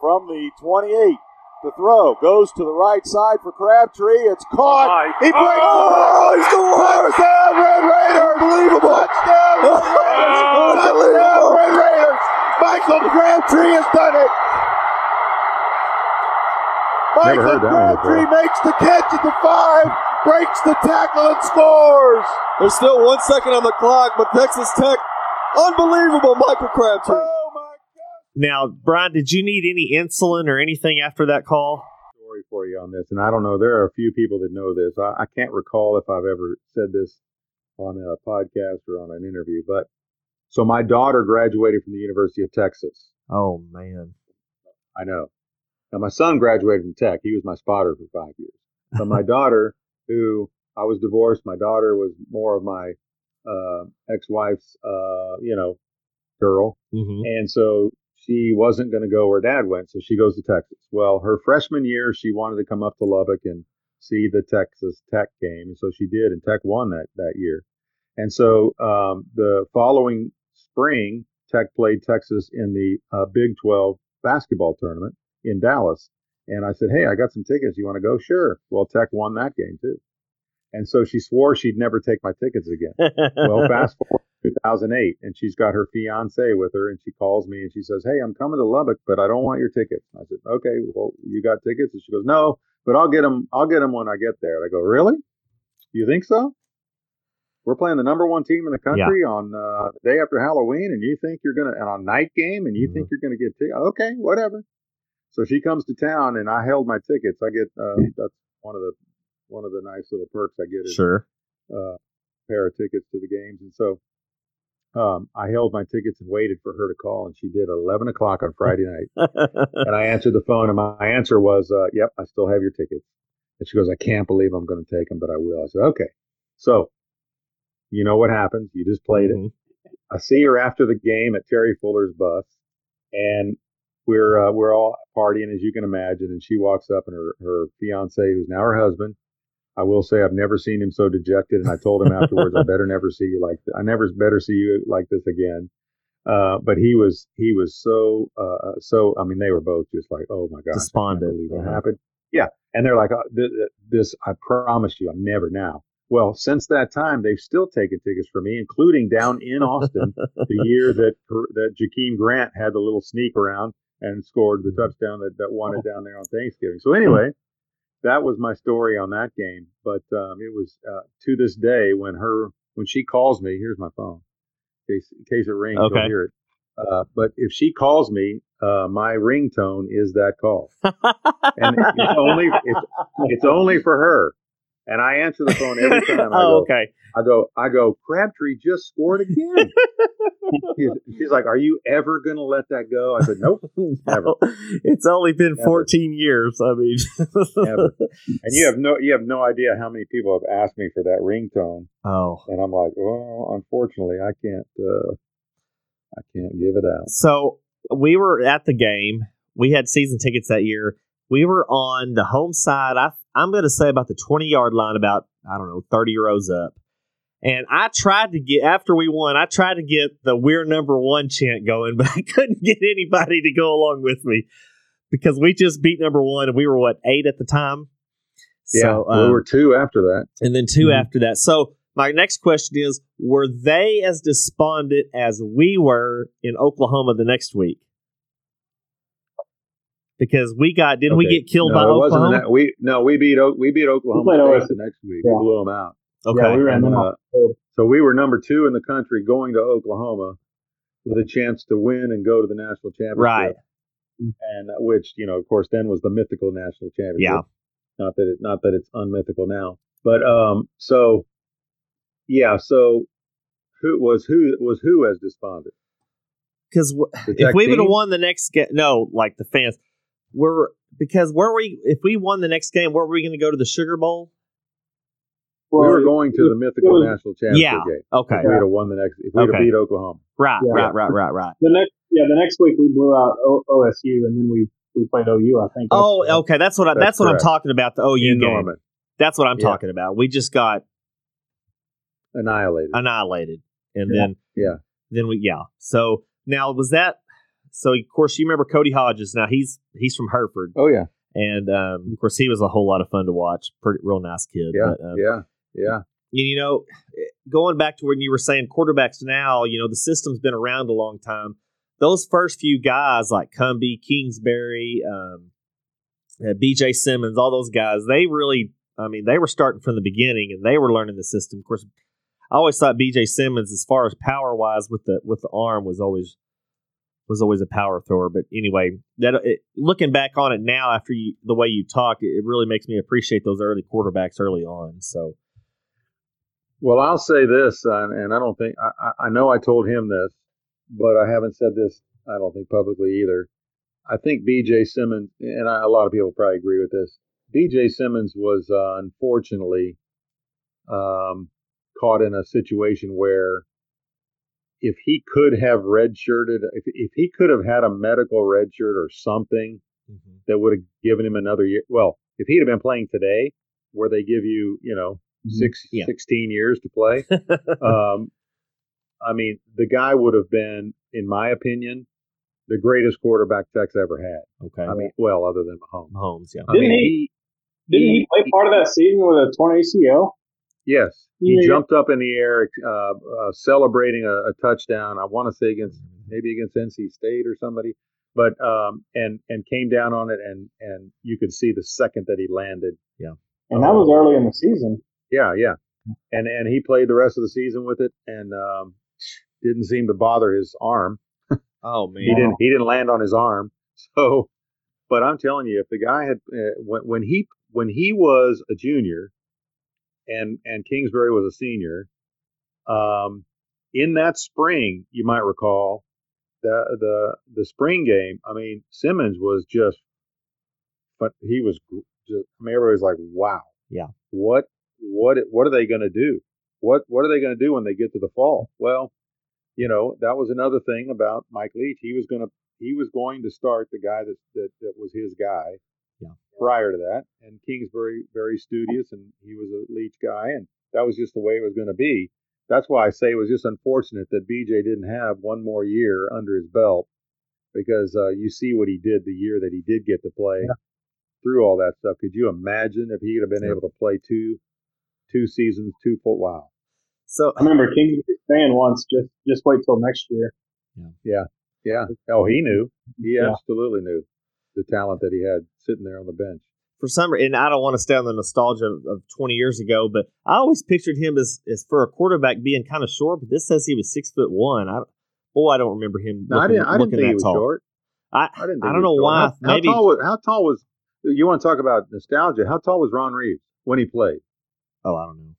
from the 28 to throw. Goes to the right side for Crabtree. It's caught. he breaks. Oh, he's the worst. Touchdown, Red Raiders. Unbelievable. Touchdown, Red Raiders. Touchdown, Red Raiders. Michael Crabtree has done it. Never Michael heard that Crabtree makes the catch at the five, breaks the tackle and scores. There's still one second on the clock, but Texas Tech, unbelievable, Michael Crabtree. Oh my God. Now, Brian, did you need any insulin or anything after that call? story for you on this, and I don't know. There are a few people that know this. I, I can't recall if I've ever said this on a podcast or on an interview, but so my daughter graduated from the University of Texas. Oh man. I know. Now my son graduated from Tech. He was my spotter for five years. But my daughter, who I was divorced, my daughter was more of my uh, ex-wife's, uh, you know, girl. hmm And so she wasn't going to go where dad went. So she goes to Texas. Well, her freshman year, she wanted to come up to Lubbock and see the Texas Tech game. And so she did. And Tech won that, that year. And so um, the following spring, Tech played Texas in the uh, Big 12 basketball tournament in Dallas. And I said, Hey, I got some tickets. You want to go? Sure. Well, Tech won that game too. And so she swore she'd never take my tickets again well, fast forward 2008, and she's got her fiance with her, and she calls me and she says, "Hey, I'm coming to Lubbock, but I don't want your tickets." I said, "Okay, well, you got tickets?" And she goes, "No, but I'll get them. I'll get them when I get there." And I go, "Really? You think so?" We're playing the number one team in the country on uh, the day after Halloween, and you think you're gonna and on night game, and you think you're gonna get tickets? Okay, whatever. So she comes to town, and I held my tickets. I get uh, that's one of the one of the nice little perks I get is Sure. uh, pair of tickets to the games. And so um, I held my tickets and waited for her to call, and she did 11 o'clock on Friday night. and I answered the phone, and my answer was, uh, Yep, I still have your tickets. And she goes, I can't believe I'm going to take them, but I will. I said, Okay. So, you know what happens? You just played it. Mhm. I see her after the game at Terry Fuller's bus, and we're uh, we're all partying as you can imagine. And she walks up, and her her fiance, who's now her husband, I will say I've never seen him so dejected, and I told him afterwards, I better never see you like I never better see you like this again. Uh, but he was he was so uh, so. I mean, they were both just like, oh my god, Despondent. I can't believe what Uh-huh. happened. Yeah, and they're like, oh, th- th- this. I promise you, I'm never now. Well, since that time, they've still taken tickets for me, including down in Austin, the year that that Jakeem Grant had the little sneak around and scored the touchdown that, that won it down there on Thanksgiving. So anyway, that was my story on that game. But um, it was uh, to this day when her when she calls me. Here's my phone in case, in case it rings. Okay. You'll hear it. Uh, but if she calls me, uh, my ringtone is that call, and it's only it's, it's only for her. And I answer the phone every time. I oh, go, okay. I go, I go, Crabtree just scored again. she's, like, Are you ever going to let that go? I said, Nope, Never. No, it's only been Never. 14 years. I mean, never. And you have no, you have no idea how many people have asked me for that ringtone, Oh, and I'm like, Well, unfortunately, I can't, uh, I can't give it out. So we were at the game. We had season tickets that year. We were on the home side. I I'm going to say about the 20 yard line, about I don't know 30 rows up. And I tried to get after we won. I tried to get the "We're number one" chant going, but I couldn't get anybody to go along with me because we just beat number one, and we were what eight at the time. Yeah, So, we um, were two after that. and then 2 Mhm. after that. So my next question is: Were they as despondent as we were in Oklahoma the next week? Because we got didn't we get killed no, by it wasn't Oklahoma? that- we no, we beat O- we beat Oklahoma played State the next week. Yeah. We blew them out. okay, Yeah, we ran And, them uh, off. the field. So we were number two in the country going to Oklahoma with a chance to win and go to the national championship. right. And uh, which, you know, of course, then was the mythical national championship. Yeah. Not that it, not that it's unmythical now, but um, so yeah, so who was who was who as despondent? Because w- if we would have won the next game, no, like the fans were because were we? If we won the next game, where were we going to go to the Sugar Bowl? we were going to the mythical was- national championship Yeah. game. Okay, If we'd have won the next, if we'd Okay. have beat Oklahoma. right, Yeah. right, right, right, right. The next, yeah, the next week we blew out o- OSU, and then we we played OU. I think. Oh, okay. That's what I, that's, That's what I'm talking about. The OU in game. Norman, That's what I'm Yeah. talking about. We just got annihilated. annihilated, and Yeah. then Yeah. then we yeah. So now was that? So of course you remember Cody Hodges. Now he's he's from Hereford, oh yeah, and um, of course he was a whole lot of fun to watch. Pretty real nice kid. yeah, But, um, yeah, yeah. you know, going back to when you were saying quarterbacks now, you know, the system's been around a long time. Those first few guys like Cumbie, Kingsbury, um, uh, BJ Symons, all those guys, they really, I mean, they were starting from the beginning and they were learning the system. Of course, I always thought BJ Symons, as far as power wise with the with the arm, was always was always a power thrower. But anyway, that it, looking back on it now, after you the way you talk, it, really makes me appreciate those early quarterbacks early on. So. Well, I'll say this, uh, and I don't think I- I know I told him this, but I haven't said this. I don't think publicly either. I think B.J. Symons, and I, a lot of people probably agree with this. B.J. Symons was uh, unfortunately um, caught in a situation where if he could have redshirted, if if he could have had a medical redshirt or something Mhm. that would have given him another year. Well, if he'd have been playing today, where they give you, you know, six, Mm-hmm. Yeah. 16 years to play, um, I mean, the guy would have been, in my opinion, the greatest quarterback Tech's ever had. Okay. I mean, well, other than Mahomes. Mahomes, yeah. I Didn't mean, he- Didn't he play part of that season with a torn ACL? Yes, he Yeah. jumped up in the air, uh, uh, celebrating a, a touchdown. I want to say against maybe against NC State or somebody, but um, and and came down on it, and and you could see the second that he landed. Yeah, and that was early in the season. Yeah, yeah, and and he played the rest of the season with it, and um, didn't seem to bother his arm. Oh man. He didn't he didn't land on his arm. So, but I'm telling you, if the guy had uh, when when he when he was a junior, and and Kingsbury was a senior, um, in that spring, you might recall the the the spring game. I mean, Symons was just, but he was just. I mean, everybody was like, "Wow, Yeah. what what what are they going to do? What what are they going to do when they get to the fall?" Well, you know, that was another thing about Mike Leach. He was going to he was going to start the guy that that, that was his guy. Yeah. Prior to that, and Kingsbury very studious, and he was a Leach guy, and that was just the way it was going to be. That's why I say it was just unfortunate that BJ didn't have one more year under his belt, because uh, you see what he did the year that he did get to play through all that stuff. Could you imagine if he'd have been able to play two two seasons, two full? Wow. So I remember Kingsbury saying once, just just wait till next year. Yeah. Yeah. Yeah. Oh, he knew. He Yeah. absolutely knew the talent that he had sitting there on the bench. for some reason, and I don't want to stay on the nostalgia of, of 20 years ago, but I always pictured him as, as for a quarterback being kind of short. But this says he was six foot one. I don't, boy, I don't remember him. No, I didn't. I didn't looking think he that was tall. short. I, I didn't. Think I don't know was short. why. How, how Maybe tall was? How tall was? You want to talk about nostalgia? How tall was Ron Reeves when he played? oh, I don't know.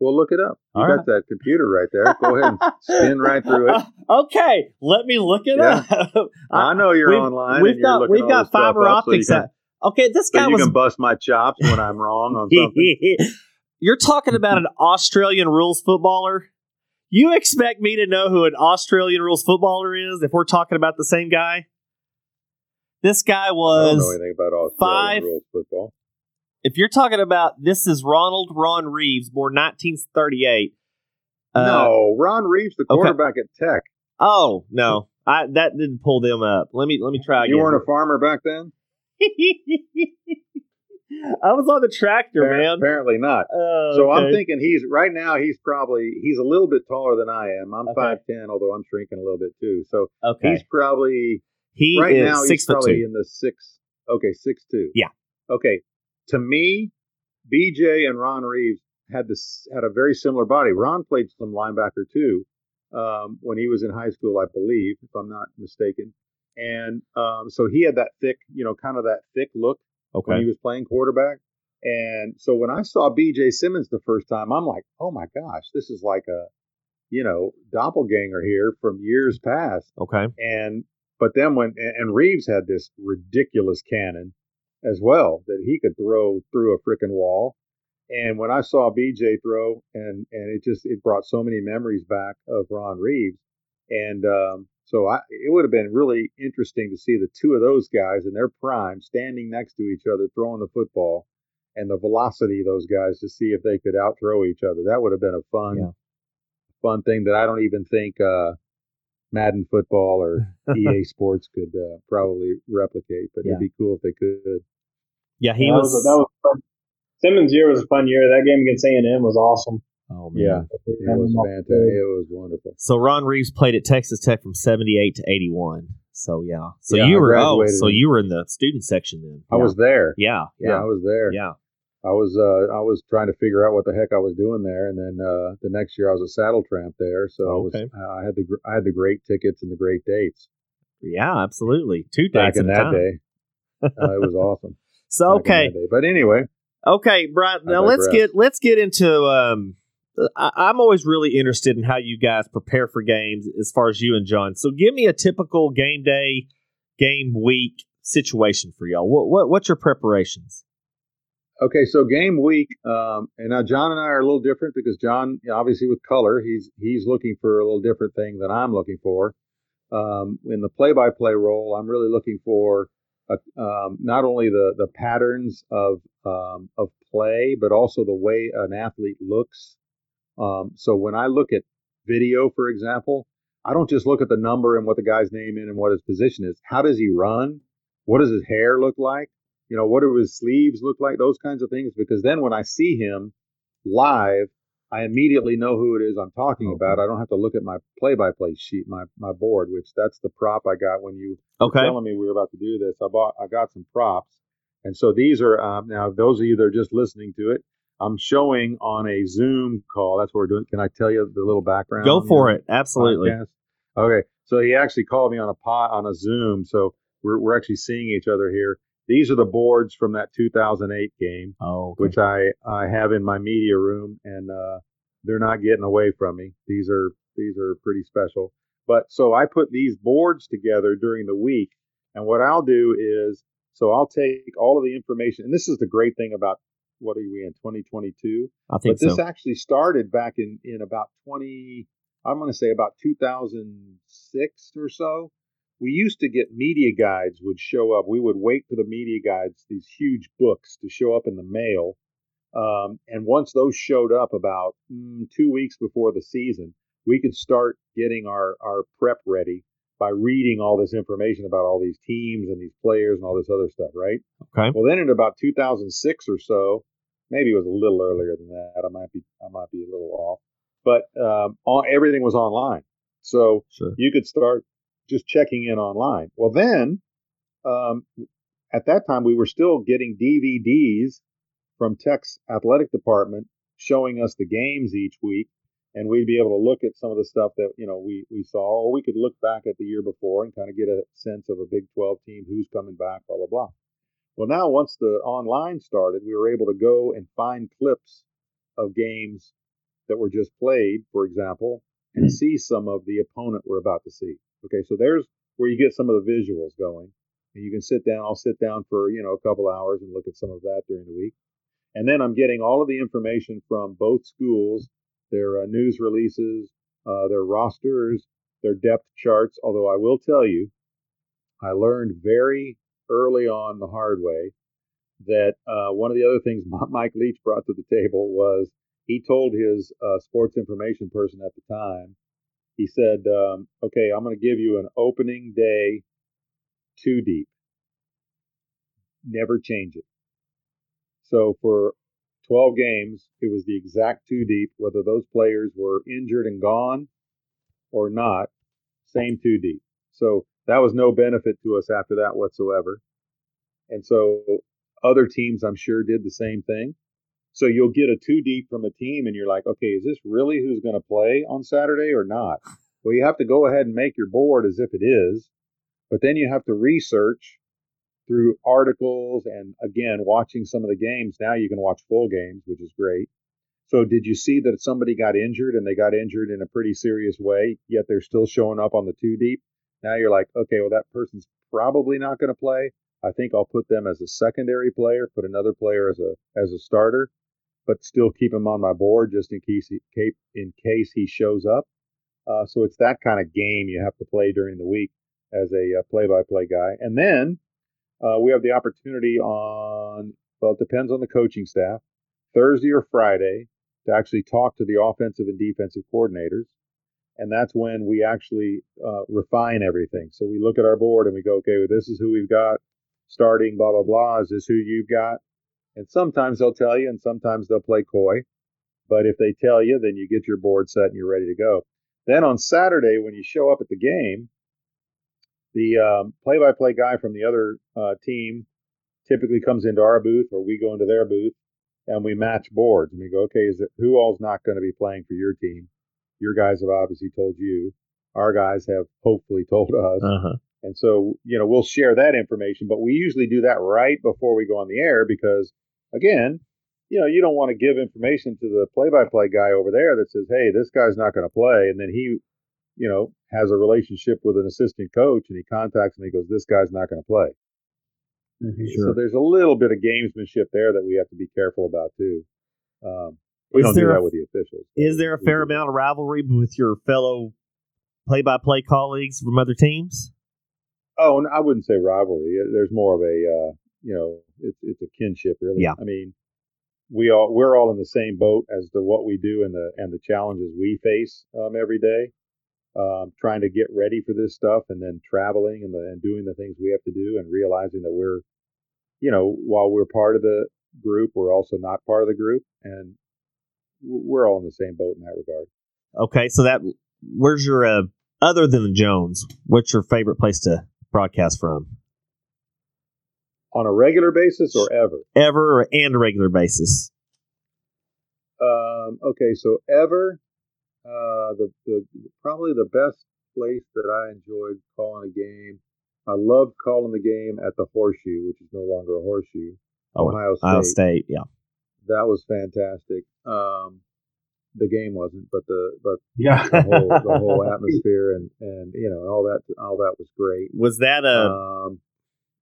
Well, look it up. You All got right. that computer right there. Go ahead and spin right through it. okay, let me look it Yeah. up. I know you're we've- online. We've got we've got fiber up so optics. can- okay, this So guy you was can bust my chops when I'm wrong on something. You're talking about an Australian rules footballer. You expect me to know who an Australian rules footballer is if we're talking about the same guy? This guy I don't know was. anything about Australian five- rules football. If you're talking about this is Ronald Ron Reeves, born 1938. Uh, no, Ron Reeves, the okay. quarterback at Tech. Oh no, I that didn't pull them up. Let me let me try again. You weren't a farmer back then? I was on the tractor, Appar- man. Apparently not. Oh, So I'm thinking he's right now. He's probably he's a little bit taller than I am. I'm Okay. five ten, although I'm shrinking a little bit too. So okay. he's probably he right is now he's probably two. in the six. Okay, six two. Yeah. Okay. To me, BJ and Ron Reeves had this had a very similar body. Ron played some linebacker too um, when he was in high school, I believe, if I'm not mistaken. And um, so he had that thick, you know, kind of that thick look when Okay. he was playing quarterback. And so when I saw BJ Symons the first time, I'm like, oh my gosh, this is like a, you know, doppelganger here from years past. Okay. And but then when and Reeves had this ridiculous cannon as well that he could throw through a freaking wall. And when I saw BJ throw, and and it just it brought so many memories back of Ron Reeves. And um, so I, it would have been really interesting to see the two of those guys in their prime standing next to each other throwing the football, and the velocity of those guys to see if they could outthrow each other. That would have been a fun, Yeah. fun thing that I don't even think uh, Madden football or EA Sports could uh, probably replicate. But Yeah. it'd be cool if they could. Yeah, he that was. was, that was fun. Symons' year was a fun year. That game against A and M was awesome. oh man. Yeah, it was fantastic. It was wonderful. So Ron Reeves played at Texas Tech from '78 to '81. So yeah. So Yeah, you I were oh, so in- you were in the student section then. I Yeah. was there. Yeah. Yeah, I was there. Yeah. I was uh, I was trying to figure out what the heck I was doing there, and then uh, the next year I was a saddle tramp there. So I was I had the I had the great tickets and the great dates Yeah. Absolutely. Two back days in that time. day. Uh, it was awesome. So back okay. but anyway, Okay, Brian. Now let's get let's get into. Um, I, I'm always really interested in how you guys prepare for games, as far as you and John. So give me a typical game day, game week situation for y'all. What what what's your preparations? Okay, so game week, um, and now John and I are a little different because John, obviously with color, he's he's looking for a little different thing than I'm looking for. Um, in the play-by-play role, I'm really looking for a, um, not only the the patterns of um, of play, but also the way an athlete looks. Um, so when I look at video, for example, I don't just look at the number and what the guy's name is and what his position is. How does he run? What does his hair look like? You know, what do his sleeves look like? Those kinds of things. Because then when I see him live, I immediately know who it is I'm talking Okay. about. I don't have to look at my play-by-play sheet, my my board, which that's the prop I got when you Okay. telling me we were about to do this. I bought, I got some props, and so these are um, now those of you that are just listening to it. I'm showing on a Zoom call. That's what we're doing. Can I tell you the little background? Go for it. Absolutely. podcast? Okay, so he actually called me on a pot on a Zoom, so we're we're actually seeing each other here. These are the boards from that 2008 game Oh, okay. which I I have in my media room, and uh, they're not getting away from me. These are these are pretty special. But so I put these boards together during the week, and what I'll do is so I'll take all of the information, and this is the great thing about what are we in 2022? I think But this so. actually started back in in about 20. I'm going to say about 2006 or so. We used to get media guides would show up. We would wait for the media guides, these huge books, to show up in the mail. Um, and once those showed up about mm, two weeks before the season, we could start getting our, our prep ready by reading all this information about all these teams and these players and all this other stuff, right? Okay. Well, then in about 2006 or so, maybe it was a little earlier than that. I might be I might be a little off, but um, all, everything was online, so Sure. you could start just checking in online. Well, then um, at that time we were still getting DVDs from Tech's athletic department showing us the games each week, and we'd be able to look at some of the stuff that you know we we saw, or we could look back at the year before and kind of get a sense of a Big 12 team, who's coming back, blah blah blah. Well, now once the online started, we were able to go and find clips of games that were just played, for example, and see some of the opponent we're about to see. Okay, so there's where you get some of the visuals going, and you can sit down. I'll sit down for you know a couple hours and look at some of that during the week, and then I'm getting all of the information from both schools, their uh, news releases, uh, their rosters, their depth charts. Although I will tell you, I learned very early on the hard way that uh, one of the other things Mike Leach brought to the table was he told his uh, sports information person at the time, he said, um, okay, I'm going to give you an opening day two deep. Never change it. So for 12 games, it was the exact two deep, whether those players were injured and gone or not, same two deep. So that was no benefit to us after that whatsoever. And so other teams, I'm sure, did the same thing. So you'll get a two deep from a team, and you're like, okay, is this really who's going to play on Saturday or not? Well, you have to go ahead and make your board as if it is, but then you have to research through articles and again watching some of the games. Now you can watch full games, which is great. So did you see that somebody got injured and they got injured in a pretty serious way, yet they're still showing up on the two deep? Now you're like, okay, well that person's probably not going to play. I think I'll put them as a secondary player, put another player as a as a starter, but still keep him on my board just in case he, in case he shows up. Uh, so it's that kind of game you have to play during the week as a uh, play-by-play guy, and then uh, we have the opportunity on well, it depends on the coaching staff, Thursday or Friday to actually talk to the offensive and defensive coordinators and that's when we actually uh, refine everything. So we look at our board and we go, okay, well, this is who we've got starting, blah blah blah. Is who you've got? And sometimes they'll tell you, and sometimes they'll play coy. But if they tell you, then you get your board set and you're ready to go. Then on Saturday, when you show up at the game, the um, play-by-play guy from the other uh, team typically comes into our booth, or we go into their booth, and we match boards. And we go, okay, is it who all's not going to be playing for your team? Your guys have obviously told you. Our guys have hopefully told us. Uh-huh. And so, you know, we'll share that information, but we usually do that right before we go on the air because, again, you know, you don't want to give information to the play by play guy over there that says, hey, this guy's not going to play. And then he, you know, has a relationship with an assistant coach and he contacts me and he goes, this guy's not going to play. Mm-hmm. Sure. So there's a little bit of gamesmanship there that we have to be careful about too. Um, we is don't do that a, with the officials. Is there a fair amount of rivalry with your fellow play by play colleagues from other teams? Oh, I wouldn't say rivalry. There's more of a, uh, you know, it's it's a kinship, really. Yeah. I mean, we all we're all in the same boat as to what we do and the and the challenges we face um, every day. Um, trying to get ready for this stuff, and then traveling and the, and doing the things we have to do, and realizing that we're, you know, while we're part of the group, we're also not part of the group, and we're all in the same boat in that regard. Okay, so that where's your uh, other than the Jones? What's your favorite place to broadcast from? On a regular basis or ever? Ever and a regular basis. Um, okay, so ever, uh, the, the probably the best place that I enjoyed calling a game. I loved calling the game at the Horseshoe, which is no longer a Horseshoe. Oh, Ohio State. Ohio State, yeah. That was fantastic. Um, the game wasn't, but the but yeah, the whole, the whole atmosphere and and you know all that all that was great. Was that a um,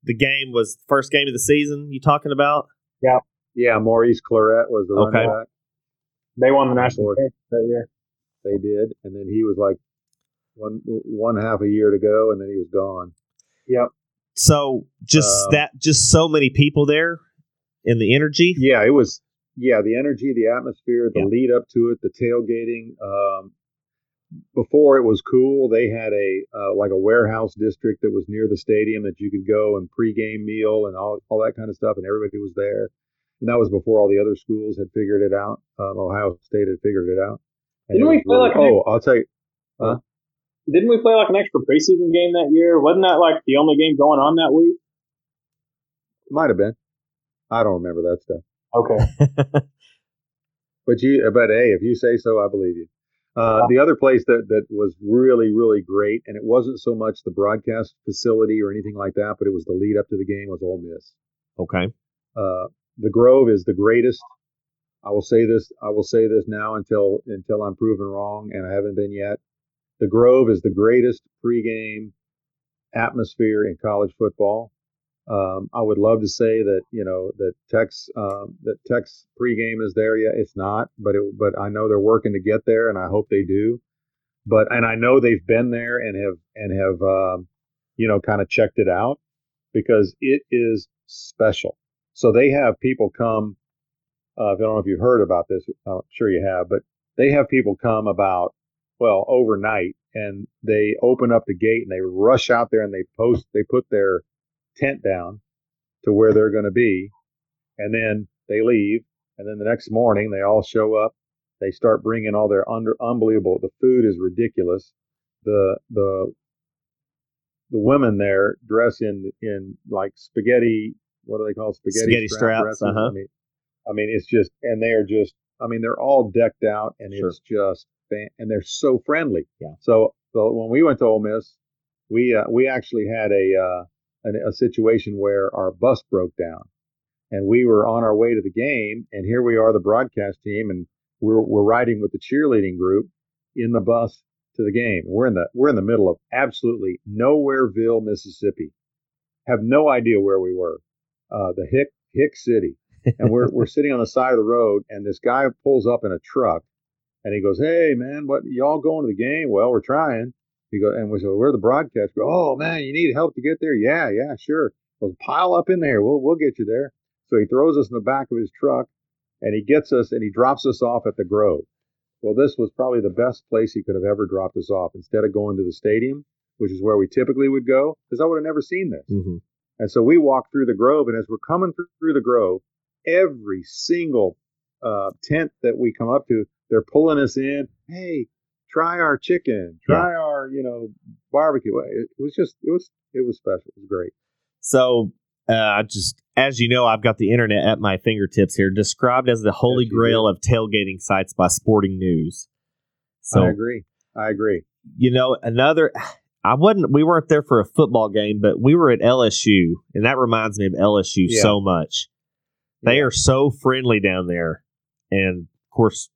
the game was first game of the season? You talking about? Yeah, yeah. Maurice Clarett was the okay. running back. They won the national that year. They did, and then he was like one one half a year to go, and then he was gone. Yep. So just uh, that, just so many people there, and the energy. Yeah, it was yeah, the energy, the atmosphere, the yeah. lead up to it, the tailgating. Um, before it was cool, they had a uh, like a warehouse district that was near the stadium that you could go and pregame meal and all all that kind of stuff, and everybody was there. And that was before all the other schools had figured it out. Um, Ohio State had figured it out. And Didn't it we play really, like? Oh, I'll tell you. Huh? Didn't we play like an extra preseason game that year? Wasn't that like the only game going on that week? Might have been. I don't remember that stuff. Okay. but you, but hey, if you say so, I believe you. Uh, the other place that, that was really, really great, and it wasn't so much the broadcast facility or anything like that, but it was the lead up to the game was Ole Miss. Okay. Uh, the Grove is the greatest. I will say this. I will say this now until until I'm proven wrong, and I haven't been yet. The Grove is the greatest pregame atmosphere in college football. Um, I would love to say that you know that Tech's um, that Tech's pregame is there yet. It's not, but it, but I know they're working to get there, and I hope they do. but and I know they've been there and have and have um, you know kind of checked it out because it is special. So they have people come. Uh, I don't know if you've heard about this. I'm sure you have, but they have people come about well overnight and they open up the gate and they rush out there and they post they put their tent down to where they're going to be and then they leave and then the next morning they all show up they start bringing all their under unbelievable the food is ridiculous the the the women there dress in in like spaghetti what do they call spaghetti, Spaghetti strap straps, uh-huh. I mean I mean it's just and they are just I mean they're all decked out and Sure. it's just and they're so friendly Yeah. so so when we went to Ole Miss we uh, we actually had a an, a situation where our bus broke down. And we were on our way to the game and here we are the broadcast team and we're we're riding with the cheerleading group in the bus to the game. We're in the we're in the middle of absolutely nowhereville mississippi. Have no idea where we were uh, the hick hick city. And we're we're sitting on the side of the road and this guy pulls up in a truck and he goes hey man what y'all going to the game? Well we're trying he goes and we said we're the broadcast go, oh man you need help to get there yeah yeah sure well pile up in there we'll we'll get you there so he throws us in the back of his truck and he gets us and he drops us off at the Grove. Well, this was probably the best place he could have ever dropped us off instead of going to the stadium, which is where we typically would go, because I would have never seen this. Mhm. And so we walked through the Grove, and as we're coming through, through the Grove, every single uh, tent that we come up to, they're pulling us in. Hey, try our chicken, try our you know barbecue. It, was just it was it was special. It was great. So, uh, I just as you know, I've got the internet at my fingertips here, described as the holy Yes, grail of tailgating sites by Sporting News. So, I agree. I agree. you know, another. I wasn't. We weren't there for a football game, but we were at LSU, and that reminds me of LSU Yeah. so much. They are so friendly down there, and of course,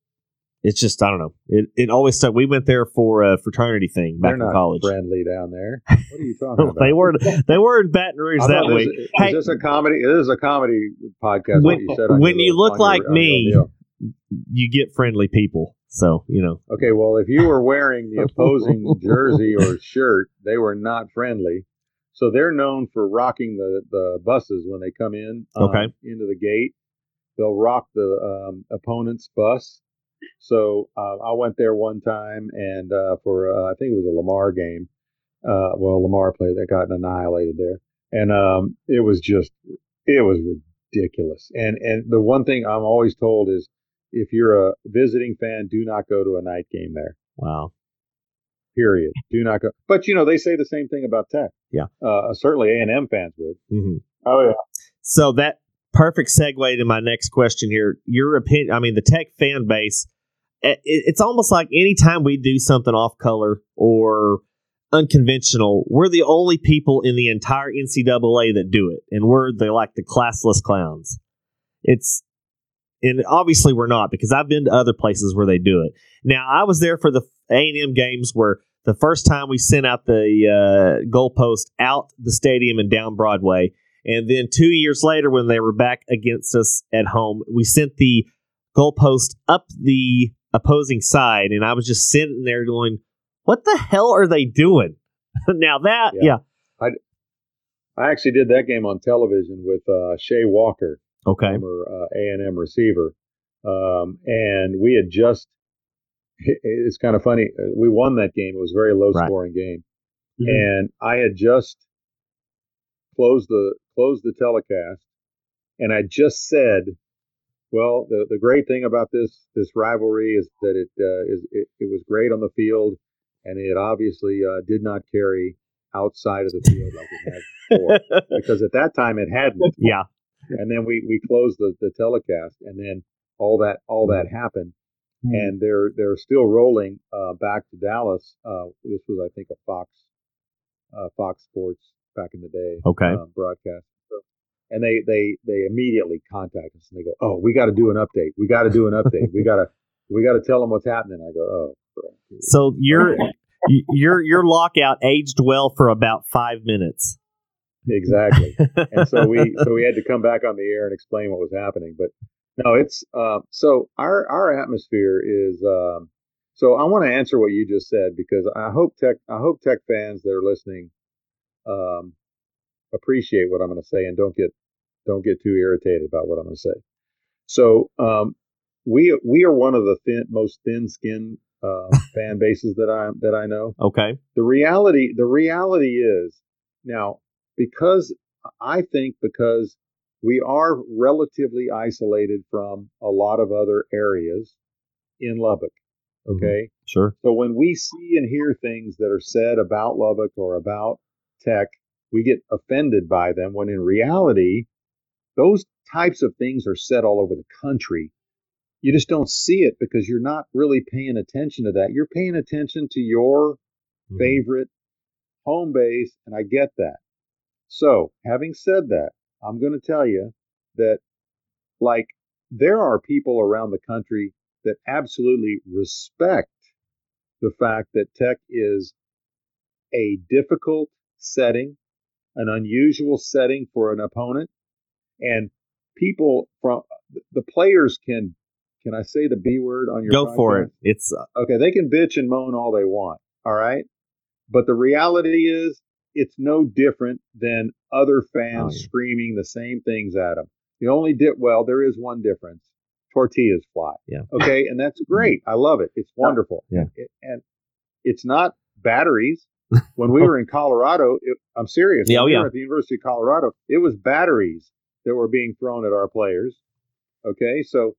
it's just I don't know. It it always stuck. We went there for a fraternity thing back They're in college. friendly down there. What are you talking about? they weren't they were in Baton Rouge that thought week. Is Hey. this a comedy? It is a comedy podcast. When- you said when you look like your me- You get friendly people, so you know. Okay, well, if you were wearing the opposing jersey or shirt, they were not friendly. So they're known for rocking the, the buses when they come in um, Okay. into the gate. They'll rock the um, opponent's bus. So uh, I went there one time, and uh, for uh, I think it was a Lamar game. Uh, well, Lamar played. They got annihilated there, and um, it was just it was ridiculous. And and the one thing I'm always told is if you're a visiting fan, do not go to a night game there. Wow. Period. Do not go. But you know they say the same thing about Tech. Yeah. Uh, certainly A and M fans would. hmm Oh yeah. So that perfect segue to my next question here. Your opinion? I mean, the Tech fan base. it- It's almost like anytime we do something off color or unconventional, we're the only people in the entire NCAA that do it, and we're the like the classless clowns. It's and obviously we're not because I've been to other places where they do it. Now I was there for the A and M games where the first time we sent out the uh, goalpost out the stadium and down Broadway, and then two years later when they were back against us at home, we sent the goalpost up the opposing side, and I was just sitting there going, "What the hell are they doing?" now that yeah. Yeah. I actually did that game on television with uh, Shea Walker, okay former uh, A and M receiver, um, and we had just. It's kind of funny. uh, We won that game. It was a very low Right. scoring game, Mhm. and I had just closed the closed the telecast, and I just said, "Well, the, the great thing about this this rivalry is that it uh, is it, it was great on the field, and it obviously uh, did not carry outside of the field like it had before, because at that time it hadn't. yeah And then we we closed the, the telecast, and then all that all that happened, Hmm. and they're they're still rolling uh, back to Dallas. Uh, this was, I think, a Fox uh, Fox Sports back in the day. Okay. uh, broadcast. And they they they immediately contact us and they go, "Oh, we got to do an update. We got to do an update. we got to we got to tell them what's happening." I go, "Oh, crap." So your your your lockout aged well for about five minutes. exactly." and so we so we had to come back on the air and explain what was happening. But no, it's uh, so our our atmosphere is um, So I want to answer what you just said because I hope tech I hope tech fans that are listening um, appreciate what I'm going to say and don't get don't get too irritated about what I'm going to say. So um, we we are one of the thin, most thin-skinned uh, fan bases that I that I know. Okay. The reality the reality is now because I think because we are relatively isolated from a lot of other areas in Lubbock. Okay. Sure. So when we see and hear things that are said about Lubbock or about tech, we get offended by them when in reality, those types of things are said all over the country. You just don't see it because you're not really paying attention to that. You're paying attention to your Mhm. favorite home base, and I get that. So, having said that, I'm going to tell you that, like, there are people around the country that absolutely respect the fact that tech is a difficult setting, an unusual setting for an opponent, and people from the players can. Can I say the B word on your Go for it. It's uh, Okay, they can bitch and moan all they want. All right. But the reality is, it's no different than other fans Oh, yeah. screaming the same things at them. The only dip, well, there is one difference. Tortillas fly. Yeah. Okay. And that's great. I love it. It's wonderful. Yeah. It- and it's not batteries. When we were in Colorado, it, I'm serious. Yeah, oh, we yeah. were at the University of Colorado, it was batteries that were being thrown at our players. Okay. So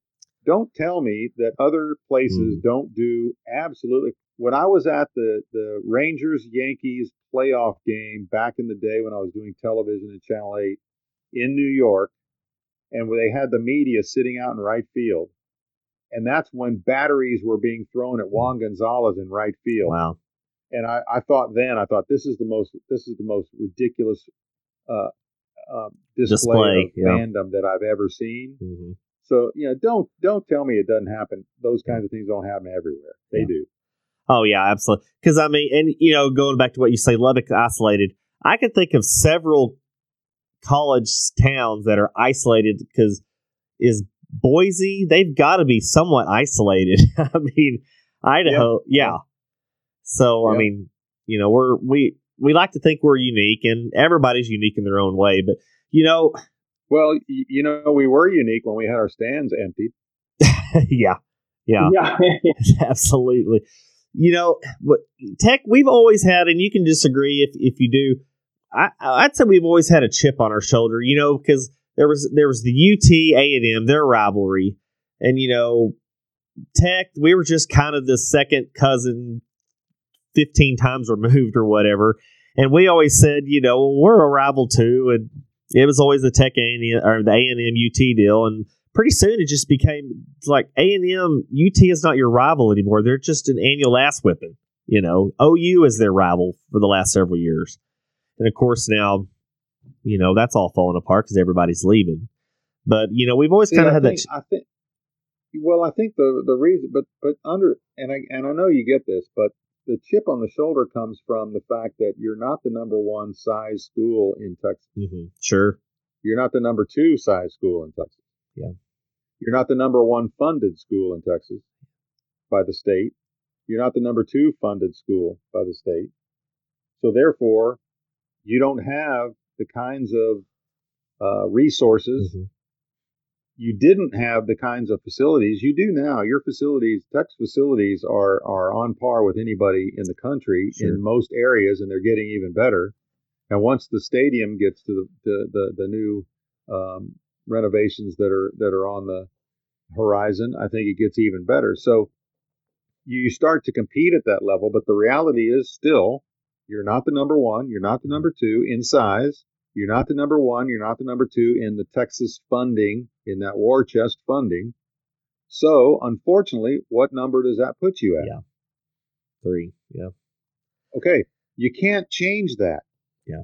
don't tell me that other places Mm. don't do absolutely. When I was at the, the Rangers Yankees playoff game back in the day when I was doing television at Channel 8 in New York, and where they had the media sitting out in right field, and that's when batteries were being thrown at Juan Gonzalez in right field. wow. And I, I thought then, I thought this is the most this is the most ridiculous uh, um, display, Display, of yeah. fandom that I've ever seen. hmm So you know, don't don't tell me it doesn't happen. Those kinds of things don't happen everywhere. They Yeah. do. Oh yeah, absolutely. Because I mean, and you know, going back to what you say, Lubbock isolated. I can think of several college towns that are isolated. Because is Boise? They've got to be somewhat isolated. I mean, Idaho, yeah. So I mean, you know, we're we we like to think we're unique, and everybody's unique in their own way. But you know, Well, you know, we were unique when we had our stands emptied. yeah, yeah. Yeah. Absolutely. You know, tech we've always had, and you can disagree if if you do. I I'd say we've always had a chip on our shoulder. You know, because there was there was the UT A and M their rivalry, and you know, Tech we were just kind of the second cousin, fifteen times removed or whatever. And we always said, you know, we're a rival too, and it was always the Tech A and or the A and M UT deal, and pretty soon it just became like A and M UT is not your rival anymore. They're just an annual ass whipping. You know, OU is their rival for the last several years, and of course now, you know that's all falling apart because everybody's leaving. But you know we've always kind of had think, that. I think. Well, I think the the reason, but but under and I and I know you get this, but the chip on the shoulder comes from the fact that you're not the number one size school in Texas. Mhm, sure, You're not the number two size school in Texas. Yeah. You're not the number one funded school in Texas by the state. You're not the number two funded school by the state. So therefore, you don't have the kinds of uh, resources. Mhm. You didn't have the kinds of facilities you do now. Your facilities, Tech's facilities, are are on par with anybody in the country Sure. in most areas, and they're getting even better. And once the stadium gets to the the the, the new um, renovations that are that are on the horizon, I think it gets even better. So you start to compete at that level, but the reality is still you're not the number one, you're not the number two in size, you're not the number one, you're not the number two in the Texas funding, in that war chest funding. So unfortunately, what number does that put you at? Yeah. three, yeah, Okay, you can't change that. Yeah.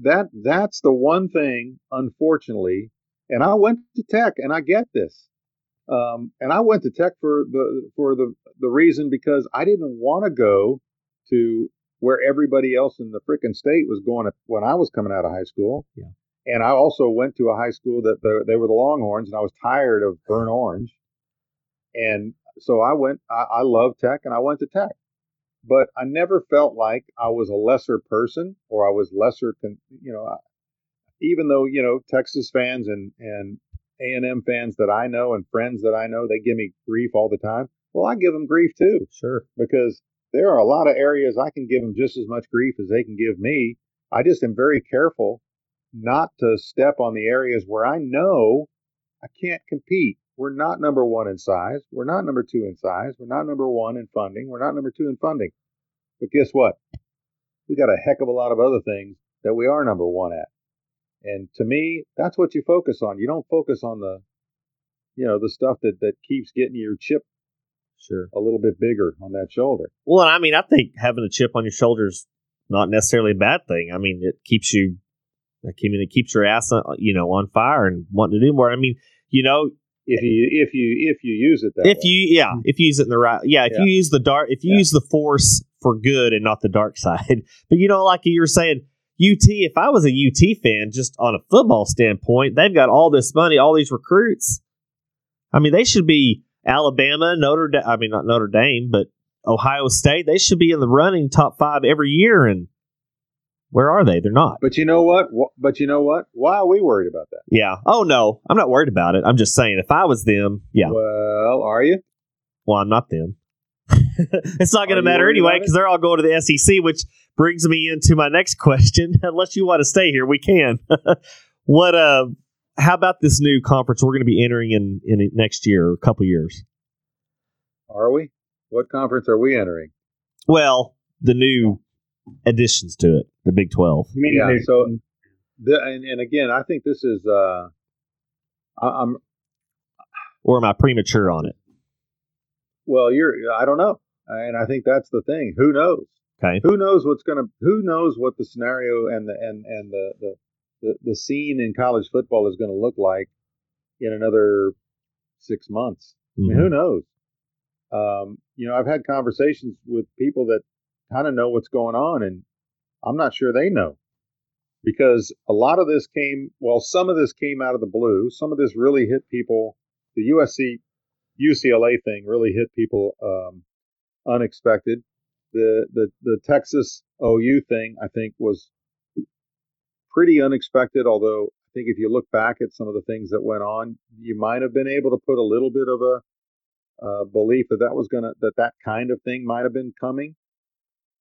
That that's the one thing, unfortunately. And I went to tech, and I get this. Um, and I went to tech for the for the the reason because I didn't want to go to where everybody else in the freaking state was going when I was coming out of high school. Yeah. And I also went to a high school that the, they were the Longhorns, and I was tired of burnt orange. And so I went. I, I love tech, and I went to tech, but I never felt like I was a lesser person or I was lesser. Con, you know, I, even though you know Texas fans and and A and M fans that I know and friends that I know, they give me grief all the time. Well, I give them grief too Sure. because there are a lot of areas I can give them just as much grief as they can give me. I just am very careful not to step on the areas where I know I can't compete. We're not number one in size. We're not number two in size. We're not number one in funding. We're not number two in funding. But guess what? We got a heck of a lot of other things that we are number one at. And to me, that's what you focus on. You don't focus on the, you know, the stuff that, that keeps getting your chip Sure. a little bit bigger on that shoulder. Well, and I mean, I think having a chip on your shoulder is not necessarily a bad thing. I mean, it keeps you, I mean, it keeps your ass, on, you know, on fire and wanting to do more. I mean, you know, if you if you if you use it that if way. you, yeah, mm. if you use it in the right, yeah, if Yeah. you use the dark, if you Yeah. use the force for good and not the dark side. But you know, like you were saying, UT. If I was a UT fan, just on a football standpoint, they've got all this money, all these recruits. I mean, they should be Alabama, Notre Dame. I mean, not Notre Dame, but Ohio State. They should be in the running top five every year. And where are they? They're not. But you know what? But you know what? Why are we worried about that? Yeah. Oh no, I'm not worried about it. I'm just saying, if I was them, yeah. Well, are you? Well, I'm not them. it's not going to matter anyway because they're all going to the SEC, which brings me into my next question. Unless you want to stay here, we can. what? Uh, how about this new conference we're going to be entering in in next year or a couple years? Are we? What conference are we entering? Well, the new additions to it, the Big Twelve. Yeah, so- The, and, and again, I think this is. Uh, I, I'm Or am I premature on it? well. You're. I don't know, and I think that's the thing. Who knows? Okay. Who knows what's gonna? Who knows what the scenario and the and and the the the, the scene in college football is going to look like in another six months. I mean, who knows? Um, you know, I've had conversations with people that kind of know what's going on, and I'm not sure they know because a lot of this came. Well, some of this came out of the blue. Some of this really hit people. The USC UCLA thing really hit people um, unexpected. The the the Texas OU thing, I think, was pretty unexpected. Although I think if you look back at some of the things that went on, you might have been able to put a little bit of a uh, belief that that was gonna that that kind of thing might have been coming.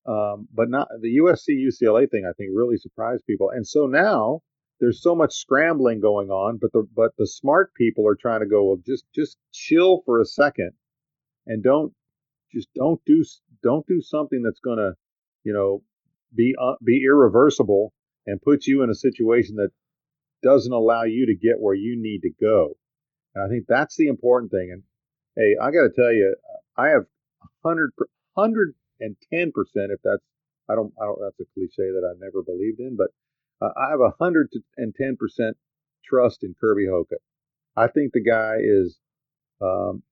Um, but not the USC UCLA thing. I think really surprised people, and so now there's so much scrambling going on. But the but the smart people are trying to go well, just just chill for a second, and don't just don't do don't do something that's gonna you know be uh, be irreversible and puts you in a situation that doesn't allow you to get where you need to go. And I think that's the important thing. And hey, I got to tell you, I have hundred hundred and ten percent. If that's I don't I don't that's a cliche that I've never believed in, but uh, I have a hundred and ten percent trust in Kirby Hocutt. I think the guy is um,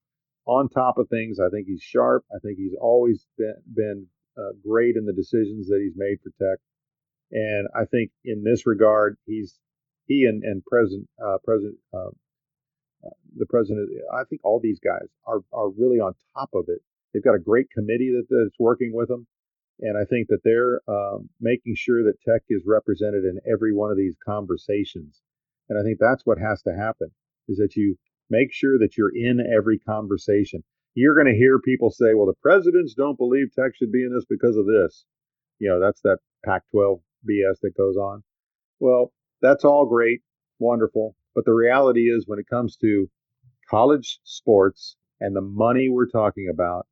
on top of things. I think he's sharp. I think he's always been been uh, great in the decisions that he's made for Tech. And I think in this regard, he's he and, and President uh, President uh, uh, the president. I think all these guys are are really on top of it. They've got a great committee that, that's working with them, and I think that they're um, making sure that Tech is represented in every one of these conversations. And I think that's what has to happen is that you make sure that you're in every conversation. You're going to hear people say, "Well, the presidents don't believe Tech should be in this because of this." You know, that's that Pac-12 BS that goes on. Well, that's all great, wonderful, but the reality is when it comes to college sports and the money we're talking about,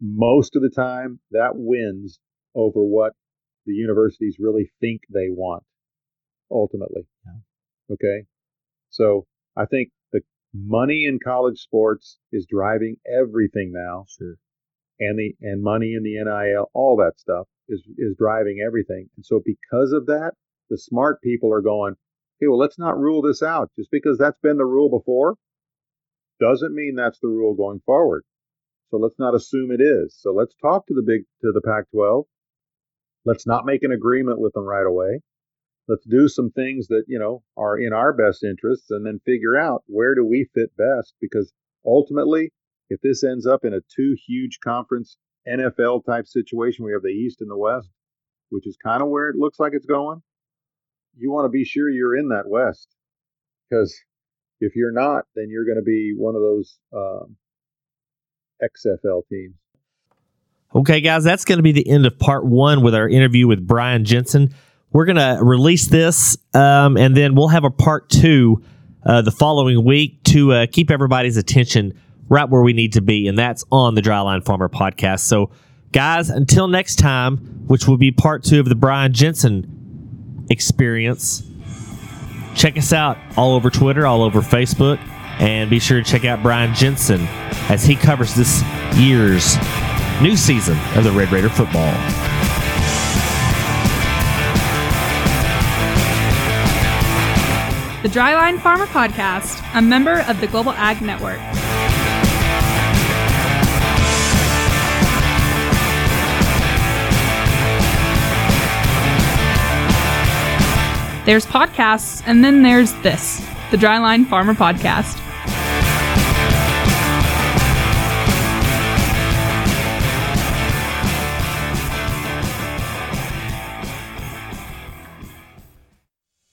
most of the time that wins over what the universities really think they want ultimately. Okay. So I think the money in college sports is driving everything now. Sure. And the and money in the NIL, all that stuff is is driving everything. And so because of that, the smart people are going, hey, well, let's not rule this out. Just because that's been the rule before doesn't mean that's the rule going forward. So let's not assume it is. So let's talk to the big to the Pac-12. Let's not make an agreement with them right away. Let's do some things that, you know, are in our best interests and then figure out where do we fit best because ultimately if this ends up in a two huge conference NFL type situation, we have the East and the West, which is kind of where it looks like it's going. You want to be sure you're in that West because if you're not, then you're going to be one of those um, XFL teams. Okay, guys, that's going to be the end of part one with our interview with Brian Jensen. We're going to release this, um, and then we'll have a part two uh, the following week to uh, keep everybody's attention right where we need to be, and that's on the Dryline Farmer podcast. So, guys, until next time, which will be part two of the Brian Jensen experience, check us out all over Twitter, all over Facebook, and be sure to check out Brian Jensen as he covers this year's new season of the Red Raider football. The Dryline Farmer Podcast, a member of the Global Ag Network. There's podcasts, and then there's this, the Dryline Farmer Podcast.